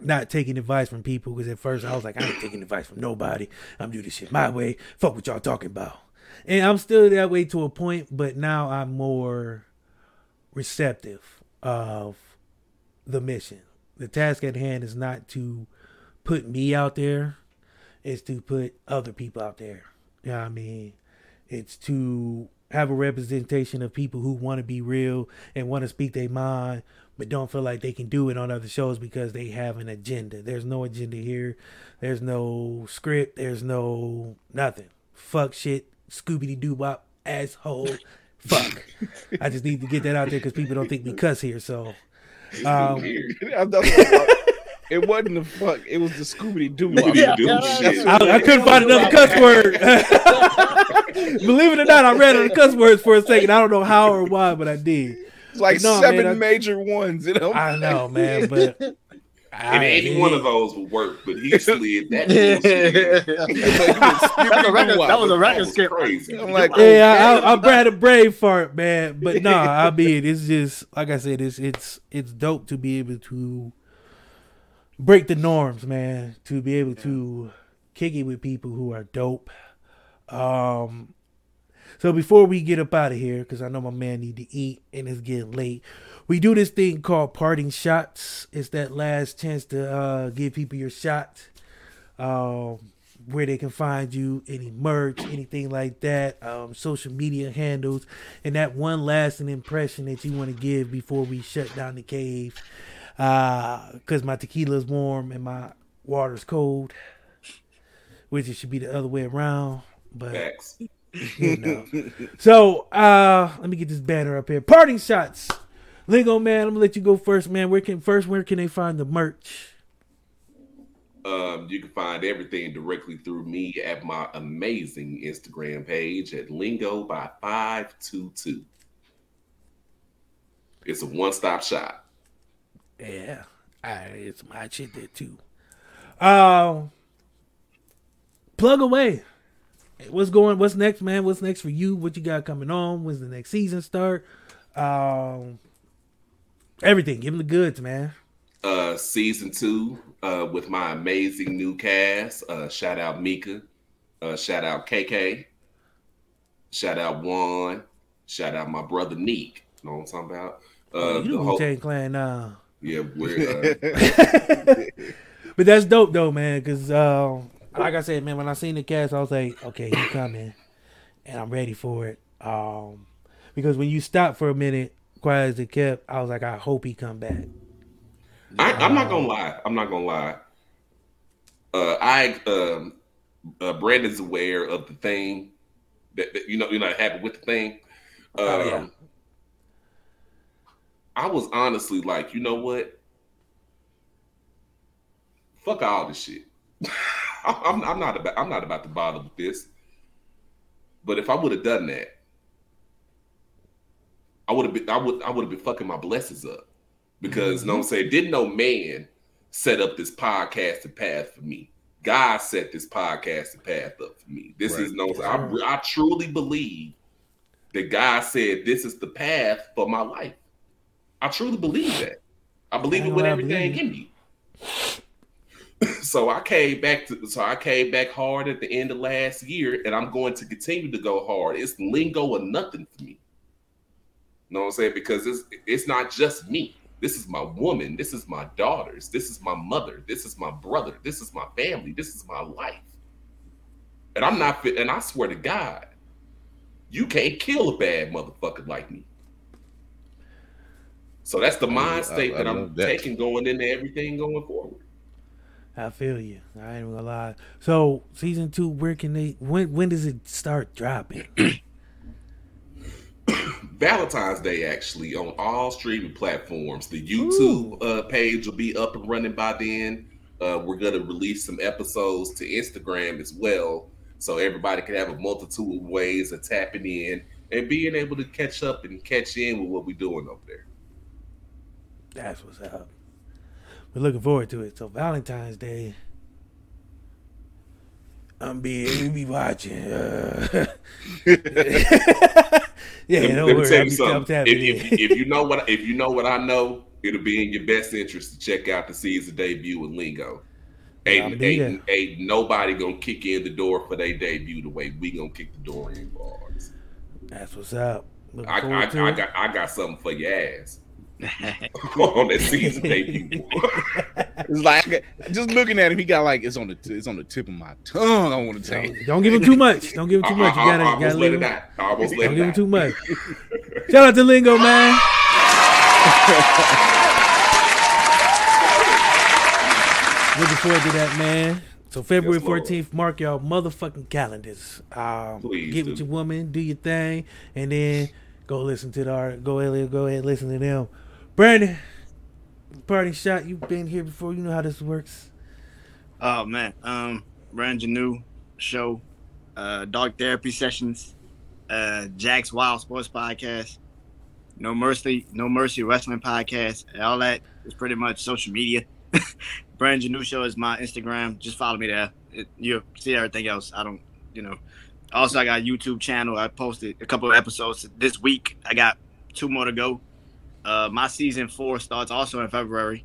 not taking advice from people because at first I was like, I ain't taking advice from nobody. I'm doing this shit my way. Fuck what y'all talking about. And I'm still that way to a point, but now I'm more receptive of the mission. The task at hand is not to put me out there, it's to put other people out there. You know what I mean? It's to have a representation of people who want to be real and want to speak their mind, but don't feel like they can do it on other shows because they have an agenda. There's no agenda here. There's no script. There's no nothing. Fuck shit. Scooby Doo Bop asshole. Fuck. I just need to get that out there because people don't think we cuss here. So, um, it wasn't the fuck. It was the Scooby Doo. Yeah. I, I couldn't find another cuss word. Believe it or not, I ran out of cuss words for a second. I don't know how or why, but I did. It's like no, seven man, I- major ones. You know. I know, man, but And any one of those would work, but he slid that. That's a record- that was a record skip. Crazy. I'm like, yeah, I, I, I had a brave fart, man. But no, I mean, it's just like I said, it's it's it's dope to be able to break the norms, man. To be able to kick it with people who are dope. Um, so before we get up out of here, because I know my man need to eat and it's getting late, we do this thing called parting shots. It's that last chance to uh, give people your shot. Um, where they can find you, any merch, anything like that, um, social media handles, and that one lasting impression that you want to give before we shut down the cave. Because my tequila's warm and my water's cold, which it should be the other way around. But Facts. you know. So uh let me get this banner up here. Parting shots. Lingo man, I'm gonna let you go first, man. Where can first where can they find the merch? Um, you can find everything directly through me at my amazing Instagram page at Lingo by five two two. It's a one stop shop. Yeah. I, it's my shit there too. Um plug away. What's going what's next, man? What's next for you? What you got coming on? When's the next season start? Um everything. Give them the goods, man. Uh, season two uh, with my amazing new cast. Uh, shout out Mika. Uh, shout out KK. Shout out Juan. Shout out my brother Neek. You know what I'm talking about? Uh, Oh, you the the Wu-Tang Clan now. Yeah, we're uh, But that's dope though, man. Because uh, like I said, man, when I seen the cast, I was like, okay, he coming, and I'm ready for it. Um, because when you stop for a minute, quiet as it kept, I was like, I hope he come back. I, I'm not gonna lie. I'm not gonna lie. Uh, I um, uh, Brandon's aware of the thing that, that you know you know that happened with the thing. Um, Oh, yeah. I was honestly like, you know what? Fuck all this shit. I'm, I'm not about I'm not about to bother with this. But if I would have done that, I would have been I would I would have been fucking my blessings up. Because you know what I'm mm-hmm. saying, didn't no man set up this podcasting path for me. God set this podcasting path up for me. This is no I, I truly believe that God said this is the path for my life. I truly believe that. I believe I it with everything in me. so I came back to so I came back hard at the end of last year, and I'm going to continue to go hard. It's lingo or nothing for me. You know what I'm saying? Because it's it's not just me. This is my woman. This is my daughters. This is my mother. This is my brother. This is my family. This is my life. And I'm not fit. And I swear to God, you can't kill a bad motherfucker like me. So that's the I- mind I- state I that I'm that. taking going into everything going forward. I feel you. I ain't gonna lie. So season two, where can they? When when does it start dropping? Valentine's Day actually on all streaming platforms. The YouTube uh, page will be up and running by then. Uh, we're gonna release some episodes to Instagram as well, so everybody can have a multitude of ways of tapping in and being able to catch up and catch in with what we're doing over there. That's what's up. We're looking forward to it. So Valentine's Day, I'm be we be watching. Uh, yeah, don't let worry. tell you be, something. If, if, if you know what if you know what I know, it'll be in your best interest to check out the season debut with Lingo. Ain't, ain't, ain't nobody gonna kick in the door for their debut the way we gonna kick the door in ours. That's what's up. I, I, I got I got something for your ass on that season debut. It's like I got- just looking at him, he got like it's on the it's on the tip of my tongue. I want to say. Don't give him too much. Don't give him too much. You I- I- gotta, I you gotta let leave it him. out. I almost let Don't it give him out. too much. Shout out to Lingo, man. Looking forward to that, man. So February Yes, 14th, mark y'all motherfucking calendars. Um, Please get do. with your woman, do your thing, and then go listen to the art. Go ahead, go ahead, and listen to them. Brandon, party shot. You've been here before. You know how this works. Oh man, um, brand new show, uh, Dark Therapy Sessions, uh, Jack's Wild Sports Podcast, No Mercy, No Mercy Wrestling Podcast, and all that is pretty much social media. brand new show is my Instagram. Just follow me there. It, you'll see everything else. I don't, you know. Also, I got a YouTube channel. I posted a couple of episodes this week. I got two more to go. Uh, my season four starts also in February,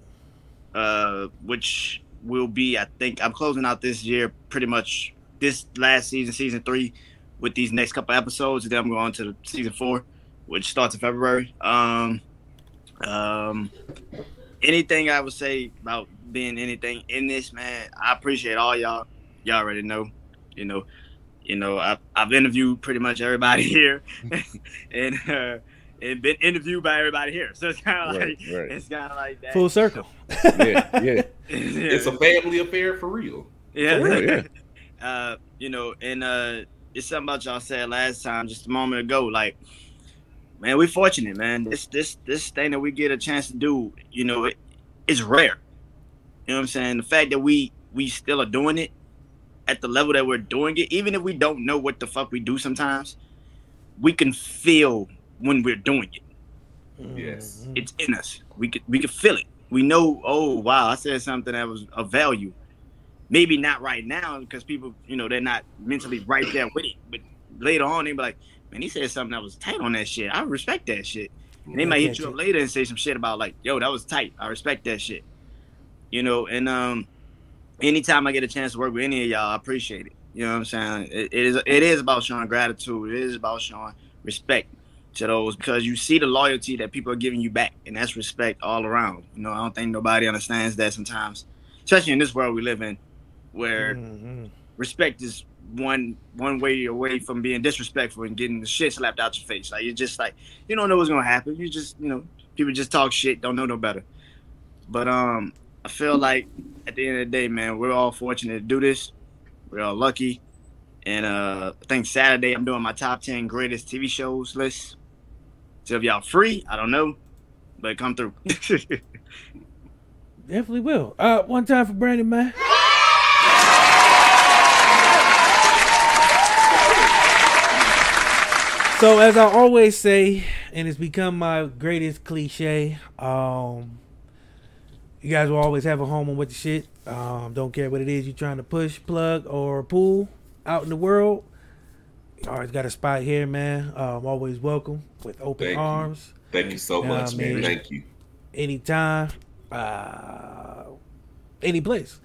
uh, which will be, I think, I'm closing out this year pretty much this last season, season three, with these next couple episodes. Then I'm going to season four, which starts in February. Um, um, anything I would say about being anything in this, man, I appreciate all y'all. Y'all already know, you know, you know, I've, I've interviewed pretty much everybody here, and uh, and been interviewed by everybody here. So it's kind of Right, like right. it's kind of like that. Full circle. Yeah, yeah. It's a family affair for real. Yeah. For real, yeah. uh, you know, and uh it's something about y'all said last time, just a moment ago. Like, man, we're fortunate, man. This this this thing that we get a chance to do, you know, it, it's rare. You know what I'm saying? The fact that we we still are doing it at the level that we're doing it, even if we don't know what the fuck we do sometimes, we can feel when we're doing it. Yes. It's in us. We could we could feel it. We know, oh wow, I said something that was of value. Maybe not right now because people, you know, they're not mentally right there with it. But later on, they be like, man, he said something that was tight on that shit. I respect that shit. And they might hit you up later and say some shit about like, yo, that was tight. I respect that shit. You know, and um anytime I get a chance to work with any of y'all, I appreciate it. You know what I'm saying? It, it is it is about showing gratitude. It is about showing respect to those because you see the loyalty that people are giving you back, and that's respect all around. You know, I don't think nobody understands that sometimes, especially in this world we live in, where Mm-hmm. respect is one one way away from being disrespectful and getting the shit slapped out your face. Like you're just like you don't know what's gonna happen. You just you know people just talk shit, don't know no better. But um, I feel like at the end of the day, man, we're all fortunate to do this. We're all lucky. And uh, I think Saturday I'm doing my top ten greatest TV shows list. So if y'all free, I don't know, but come through. Definitely will. Uh, one time for Brandon, man. So as I always say, and it's become my greatest cliche, um, you guys will always have a home on what the shit. Um, don't care what it is you're trying to push, plug, or pull out in the world. You always got a spot here, man. Um, always welcome with open Thank you. arms. Thank you so You much, what I man. mean? Thank you. anytime, uh, any place.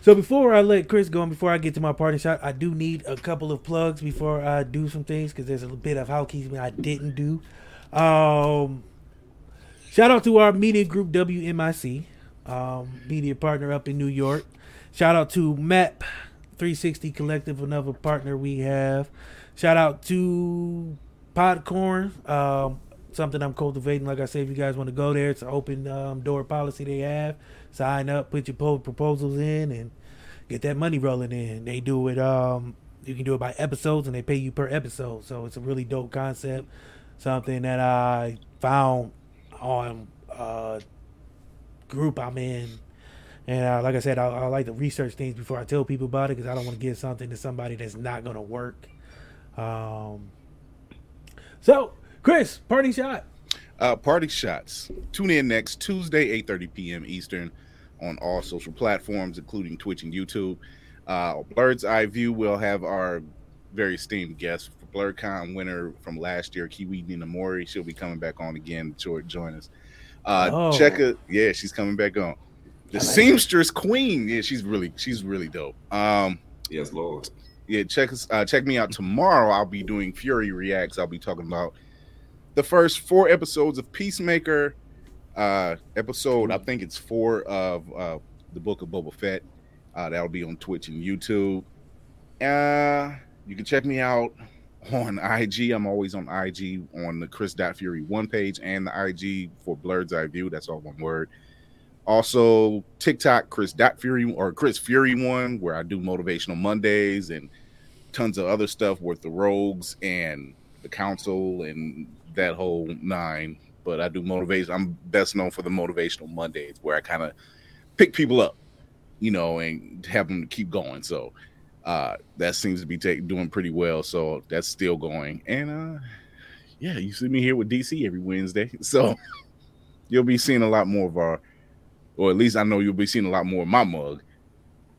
So before I let Chris go and before I get to my party shot, I do need a couple of plugs before I do some things because there's a little bit of housekeeping I didn't do. Um, shout out to our media group WMIC, um, media partner up in New York. Shout out to MAP 360 Collective, another partner we have. Shout out to Podcorn, um, something I'm cultivating. Like I said, if you guys want to go there, it's an open um, door policy they have. Sign up, put your po- proposals in, and get that money rolling in. They do it. Um, you can do it by episodes, and they pay you per episode. So it's a really dope concept. Something that I found on a group I'm in. And uh, like I said, I, I like to research things before I tell people about it because I don't want to give something to somebody that's not going to work. Um, so, Chris, party shot. Uh, party shots. Tune in next Tuesday, 8:30 p.m. Eastern, on all social platforms, including Twitch and YouTube. Uh, Blerd's Eye View will have our very esteemed guest, BlerdCon winner from last year, Kiwi Nina Mori. She'll be coming back on again to join us. Uh, Oh. Check it. Yeah, she's coming back on. The seamstress queen. Yeah, she's really she's really dope. Um, yes, Lord. Yeah, check us. Uh, check me out tomorrow. I'll be doing Fury Reacts. I'll be talking about the first four episodes of Peacemaker. Uh, episode I think it's four of uh, the Book of Boba Fett. Uh, that'll be on Twitch and YouTube. Uh, you can check me out on IG. I'm always on IG on the Chris Fury one page and the IG for Blerd's Eye View. That's all one word. Also, TikTok, Chris Fury or Chris Fury one, where I do motivational Mondays and tons of other stuff with the Rogues and the Council and that whole nine. But I do motivation. I'm best known for the motivational Mondays, where I kind of pick people up, you know, and have them keep going. So uh, that seems to be take, doing pretty well. So that's still going. And uh, yeah, you see me here with DC every Wednesday. So you'll be seeing a lot more of our, or at least I know you'll be seeing a lot more of my mug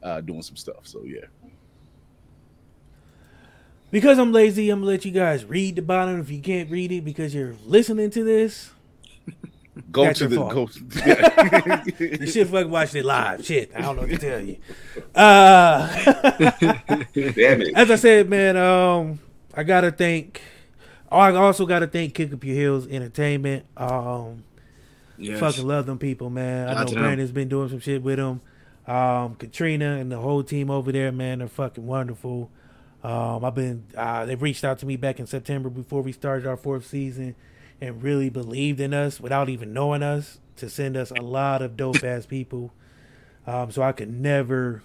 uh, doing some stuff. So yeah. Because I'm lazy, I'm gonna let you guys read the bottom if you can't read it because you're listening to this. Go to the fault. go. you should fucking watch it live. Shit, I don't know what to tell you. Uh, Damn it. As I said, man, um, I gotta thank. oh, I also gotta thank Kick Up Your Heels Entertainment. Um, Yes. fucking love them people, man. I know out to them. Brandon's been doing some shit with them. Um, Katrina and the whole team over there, man, they're fucking wonderful. Um, I've been. Uh, they reached out to me back in September before we started our fourth season, and really believed in us without even knowing us to send us a lot of dope ass people. Um, so I could never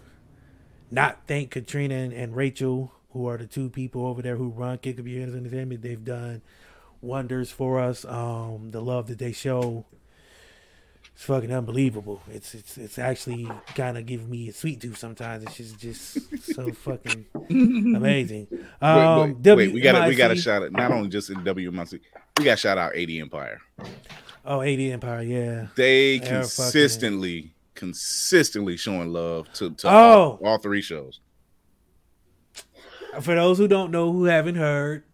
not thank Katrina and, and Rachel, who are the two people over there who run Kick Up Your Heels Entertainment. They've done wonders for us. Um, the love that they show it's fucking unbelievable. It's it's it's actually kind of giving me a sweet tooth sometimes. It's just just so fucking amazing. Um, wait, wait, wait, we got we got to shout out not only just in WMIC, we got to shout out AD Empire. Oh, AD Empire, yeah. They They're consistently, consistently showing love to, to Oh. all, all three shows. For those who don't know, who haven't heard,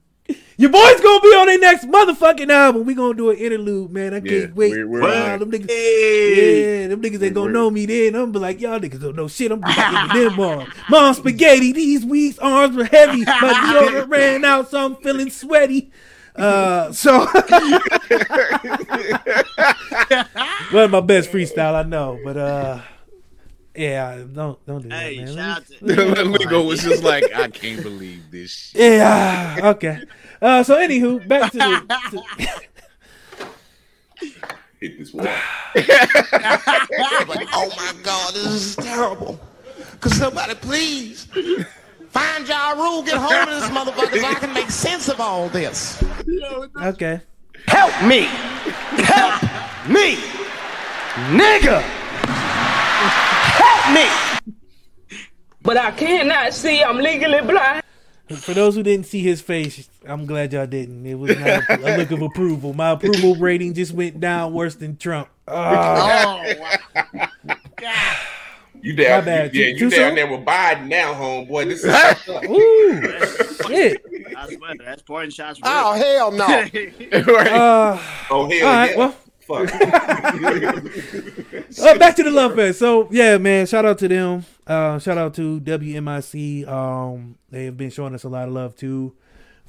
your boy's gonna be on their next motherfucking album. We gonna do an interlude, man. I can't wait. we're- we're Wow, them niggas, Hey. yeah, them niggas ain't gonna We're- know me then. I'm gonna be like, y'all niggas don't know shit. I'm gonna be them on. Mom spaghetti, these weeks arms were heavy. My deodorant ran out, so I'm feeling sweaty. Uh, so one of my best freestyle, I know, but uh, yeah, don't don't do that, Hey, man. shout out to Lingo was just like, I can't believe this shit. Yeah. Okay. Uh, so anywho, back to the. to- Hit this water. But, oh my God, this is terrible. Could somebody please find Ja Rule, get hold of this motherfucker so I can make sense of all this. Okay. Help me! Help me! Nigga! Help me! But I cannot see. I'm legally blind. For those who didn't see his face, I'm glad y'all didn't. It was not a, a look of approval. My approval rating just went down worse than Trump. Ah. You down, My bad. yeah, Too- you too down soon? there with Biden now, homeboy. This is Ooh, shit. I swear, that's pouring shots. Oh, hell no. Uh, oh hell all right, yeah. well. Fuck. Uh, back to the love fest. So yeah, man, shout out to them. Uh, shout out to WMIC. Um, they have been showing us a lot of love too.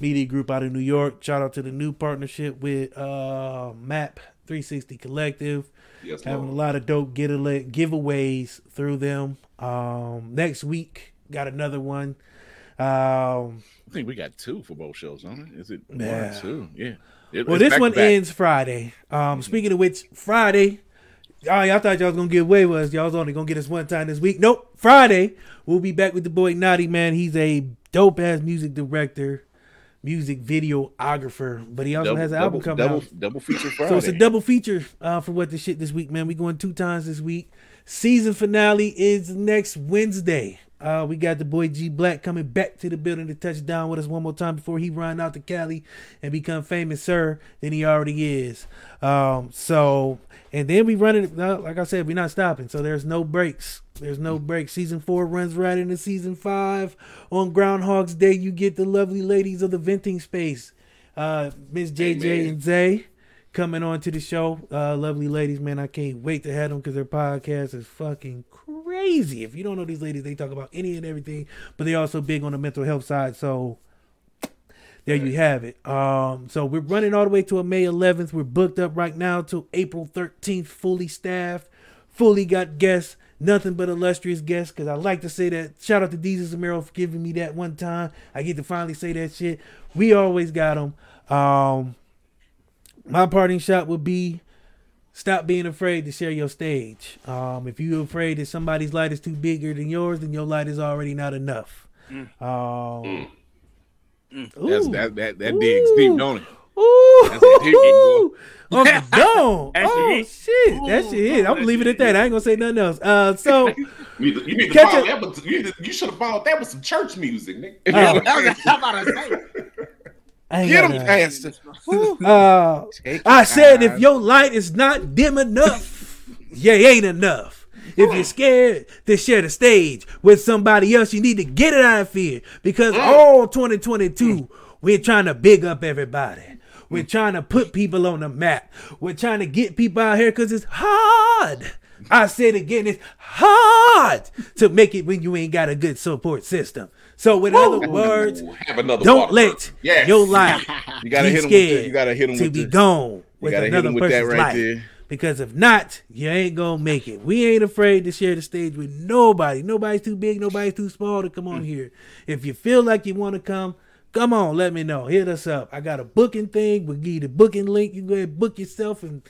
Media group out of New York. Shout out to the new partnership with uh, Map 360 Collective. Yes, Having Lord. a lot of dope get giveaways through them. Um, next week got another one. Um, I think we got two for both shows, don't it? Is it Yeah. one, two? Yeah. It- well, this one ends Friday. Um, speaking of which, Friday. Oh, y'all thought y'all was gonna get away with us. Y'all was only gonna get us one time this week. Nope. Friday, we'll be back with the boy Naughty Man. He's a dope ass music director, music videographer, but he also Double- has an album coming double- out. double feature Friday. So it's a double feature uh, for what the shit this week, man. We going two times this week. Season finale is next Wednesday. Uh, we got the boy G Black coming back to the building to touch down with us one more time before he run out to Cali and become famous, sir, than he already is. Um, so, and then we running, uh, like I said, we're not stopping. So there's no breaks. There's no breaks. Season four runs right into season five. On Groundhog's Day, you get the lovely ladies of the venting space, uh, Miss JJ Amen. and Zay coming on to the show. Uh, lovely ladies, man. I can't wait to have them because their podcast is fucking crazy. If you don't know these ladies, they talk about any and everything, but they also big on the mental health side. So there you have it. Um, so we're running all the way to a May 11th. We're booked up right now till April 13th, fully staffed, fully got guests. Nothing but illustrious guests, because I like to say that. Shout out to Jesus Zamero for giving me that one time. I get to finally say that shit. We always got them. Um, my parting shot would be stop being afraid to share your stage. Um, if you're afraid that somebody's light is too bigger than yours, then your light is already not enough. Um, That's, ooh. that that that digs deep, don't it? Ooh, That's a deep one, boy. on the dome. That shit Oh hit. shit, that shit hit. I'm leaving it at that. I ain't gonna say nothing else. Uh, so You need to, you need to Catch follow it. that, but you, you should have followed that with some church music, nigga. Oh. I'm about to say. I Get him, none. Pastor. Uh, I your said if time. your light is not dim enough, you ain't enough. If you're scared to share the stage with somebody else, you need to get it out of fear. Because mm. all 2022, mm. we're trying to big up everybody. We're mm. trying to put people on the map. We're trying to get people out here because it's hard. I said again, it's hard to make it when you ain't got a good support system. So, with other words, Have another don't let burp. Yes. your light You gotta be hit him with the- scared you gotta hit him to with be the- gone with gotta hit another him with that person's right light. there. Because if not, you ain't gonna make it. We ain't afraid to share the stage with nobody. Nobody's too big, nobody's too small to come Mm. on here. If you feel like you want to come, come on, let me know. Hit us up. I got a booking thing. We'll give you the booking link. You go ahead and book yourself and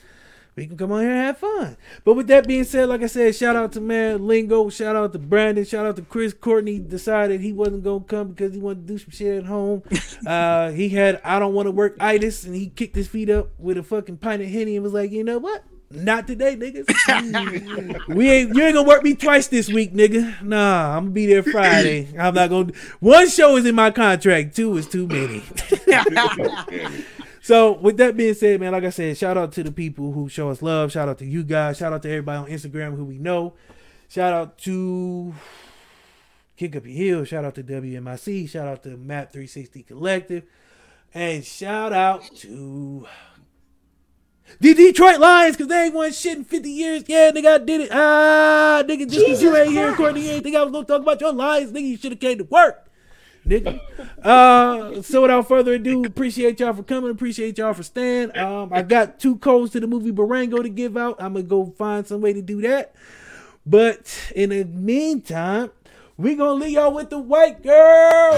we can come on here and have fun. But with that being said, like I said, shout out to man Lingo, shout out to Brandon, shout out to Chris Courtney. Decided he wasn't gonna come because he wanted to do some shit at home. uh, he had I don't want to work itis, and he kicked his feet up with a fucking pint of henny and was like, you know what? Not today, niggas. we ain't you ain't gonna work me twice this week, nigga. Nah, I'm gonna be there Friday. I'm not gonna. One show is in my contract. Two is too many. So with that being said, man, like I said, shout out to the people who show us love. Shout out to you guys. Shout out to everybody on Instagram who we know. Shout out to Kick Up Your Heels. Shout out to WMIC. Shout out to Map 360 Collective. And shout out to the Detroit Lions because they ain't won shit in 50 years. Yeah, nigga, I did it. Ah, nigga, just because you ain't here, Courtney, you ain't think I was going to talk about your Lions. Nigga, you should have came to work nigga. Uh, so without further ado, appreciate y'all for coming. Appreciate y'all for staying. Um, I got two codes to the movie Borrego to give out. I'm gonna go find some way to do that. But in the meantime, we gonna leave y'all with the white girl.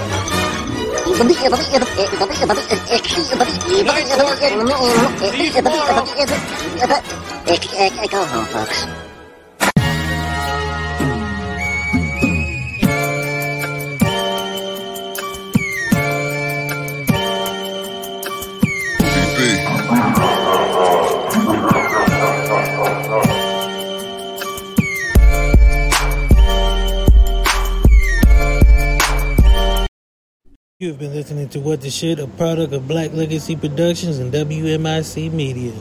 Go home, folks. You have been listening to What the Shit, a product of Black Legacy Productions and WMIC Media.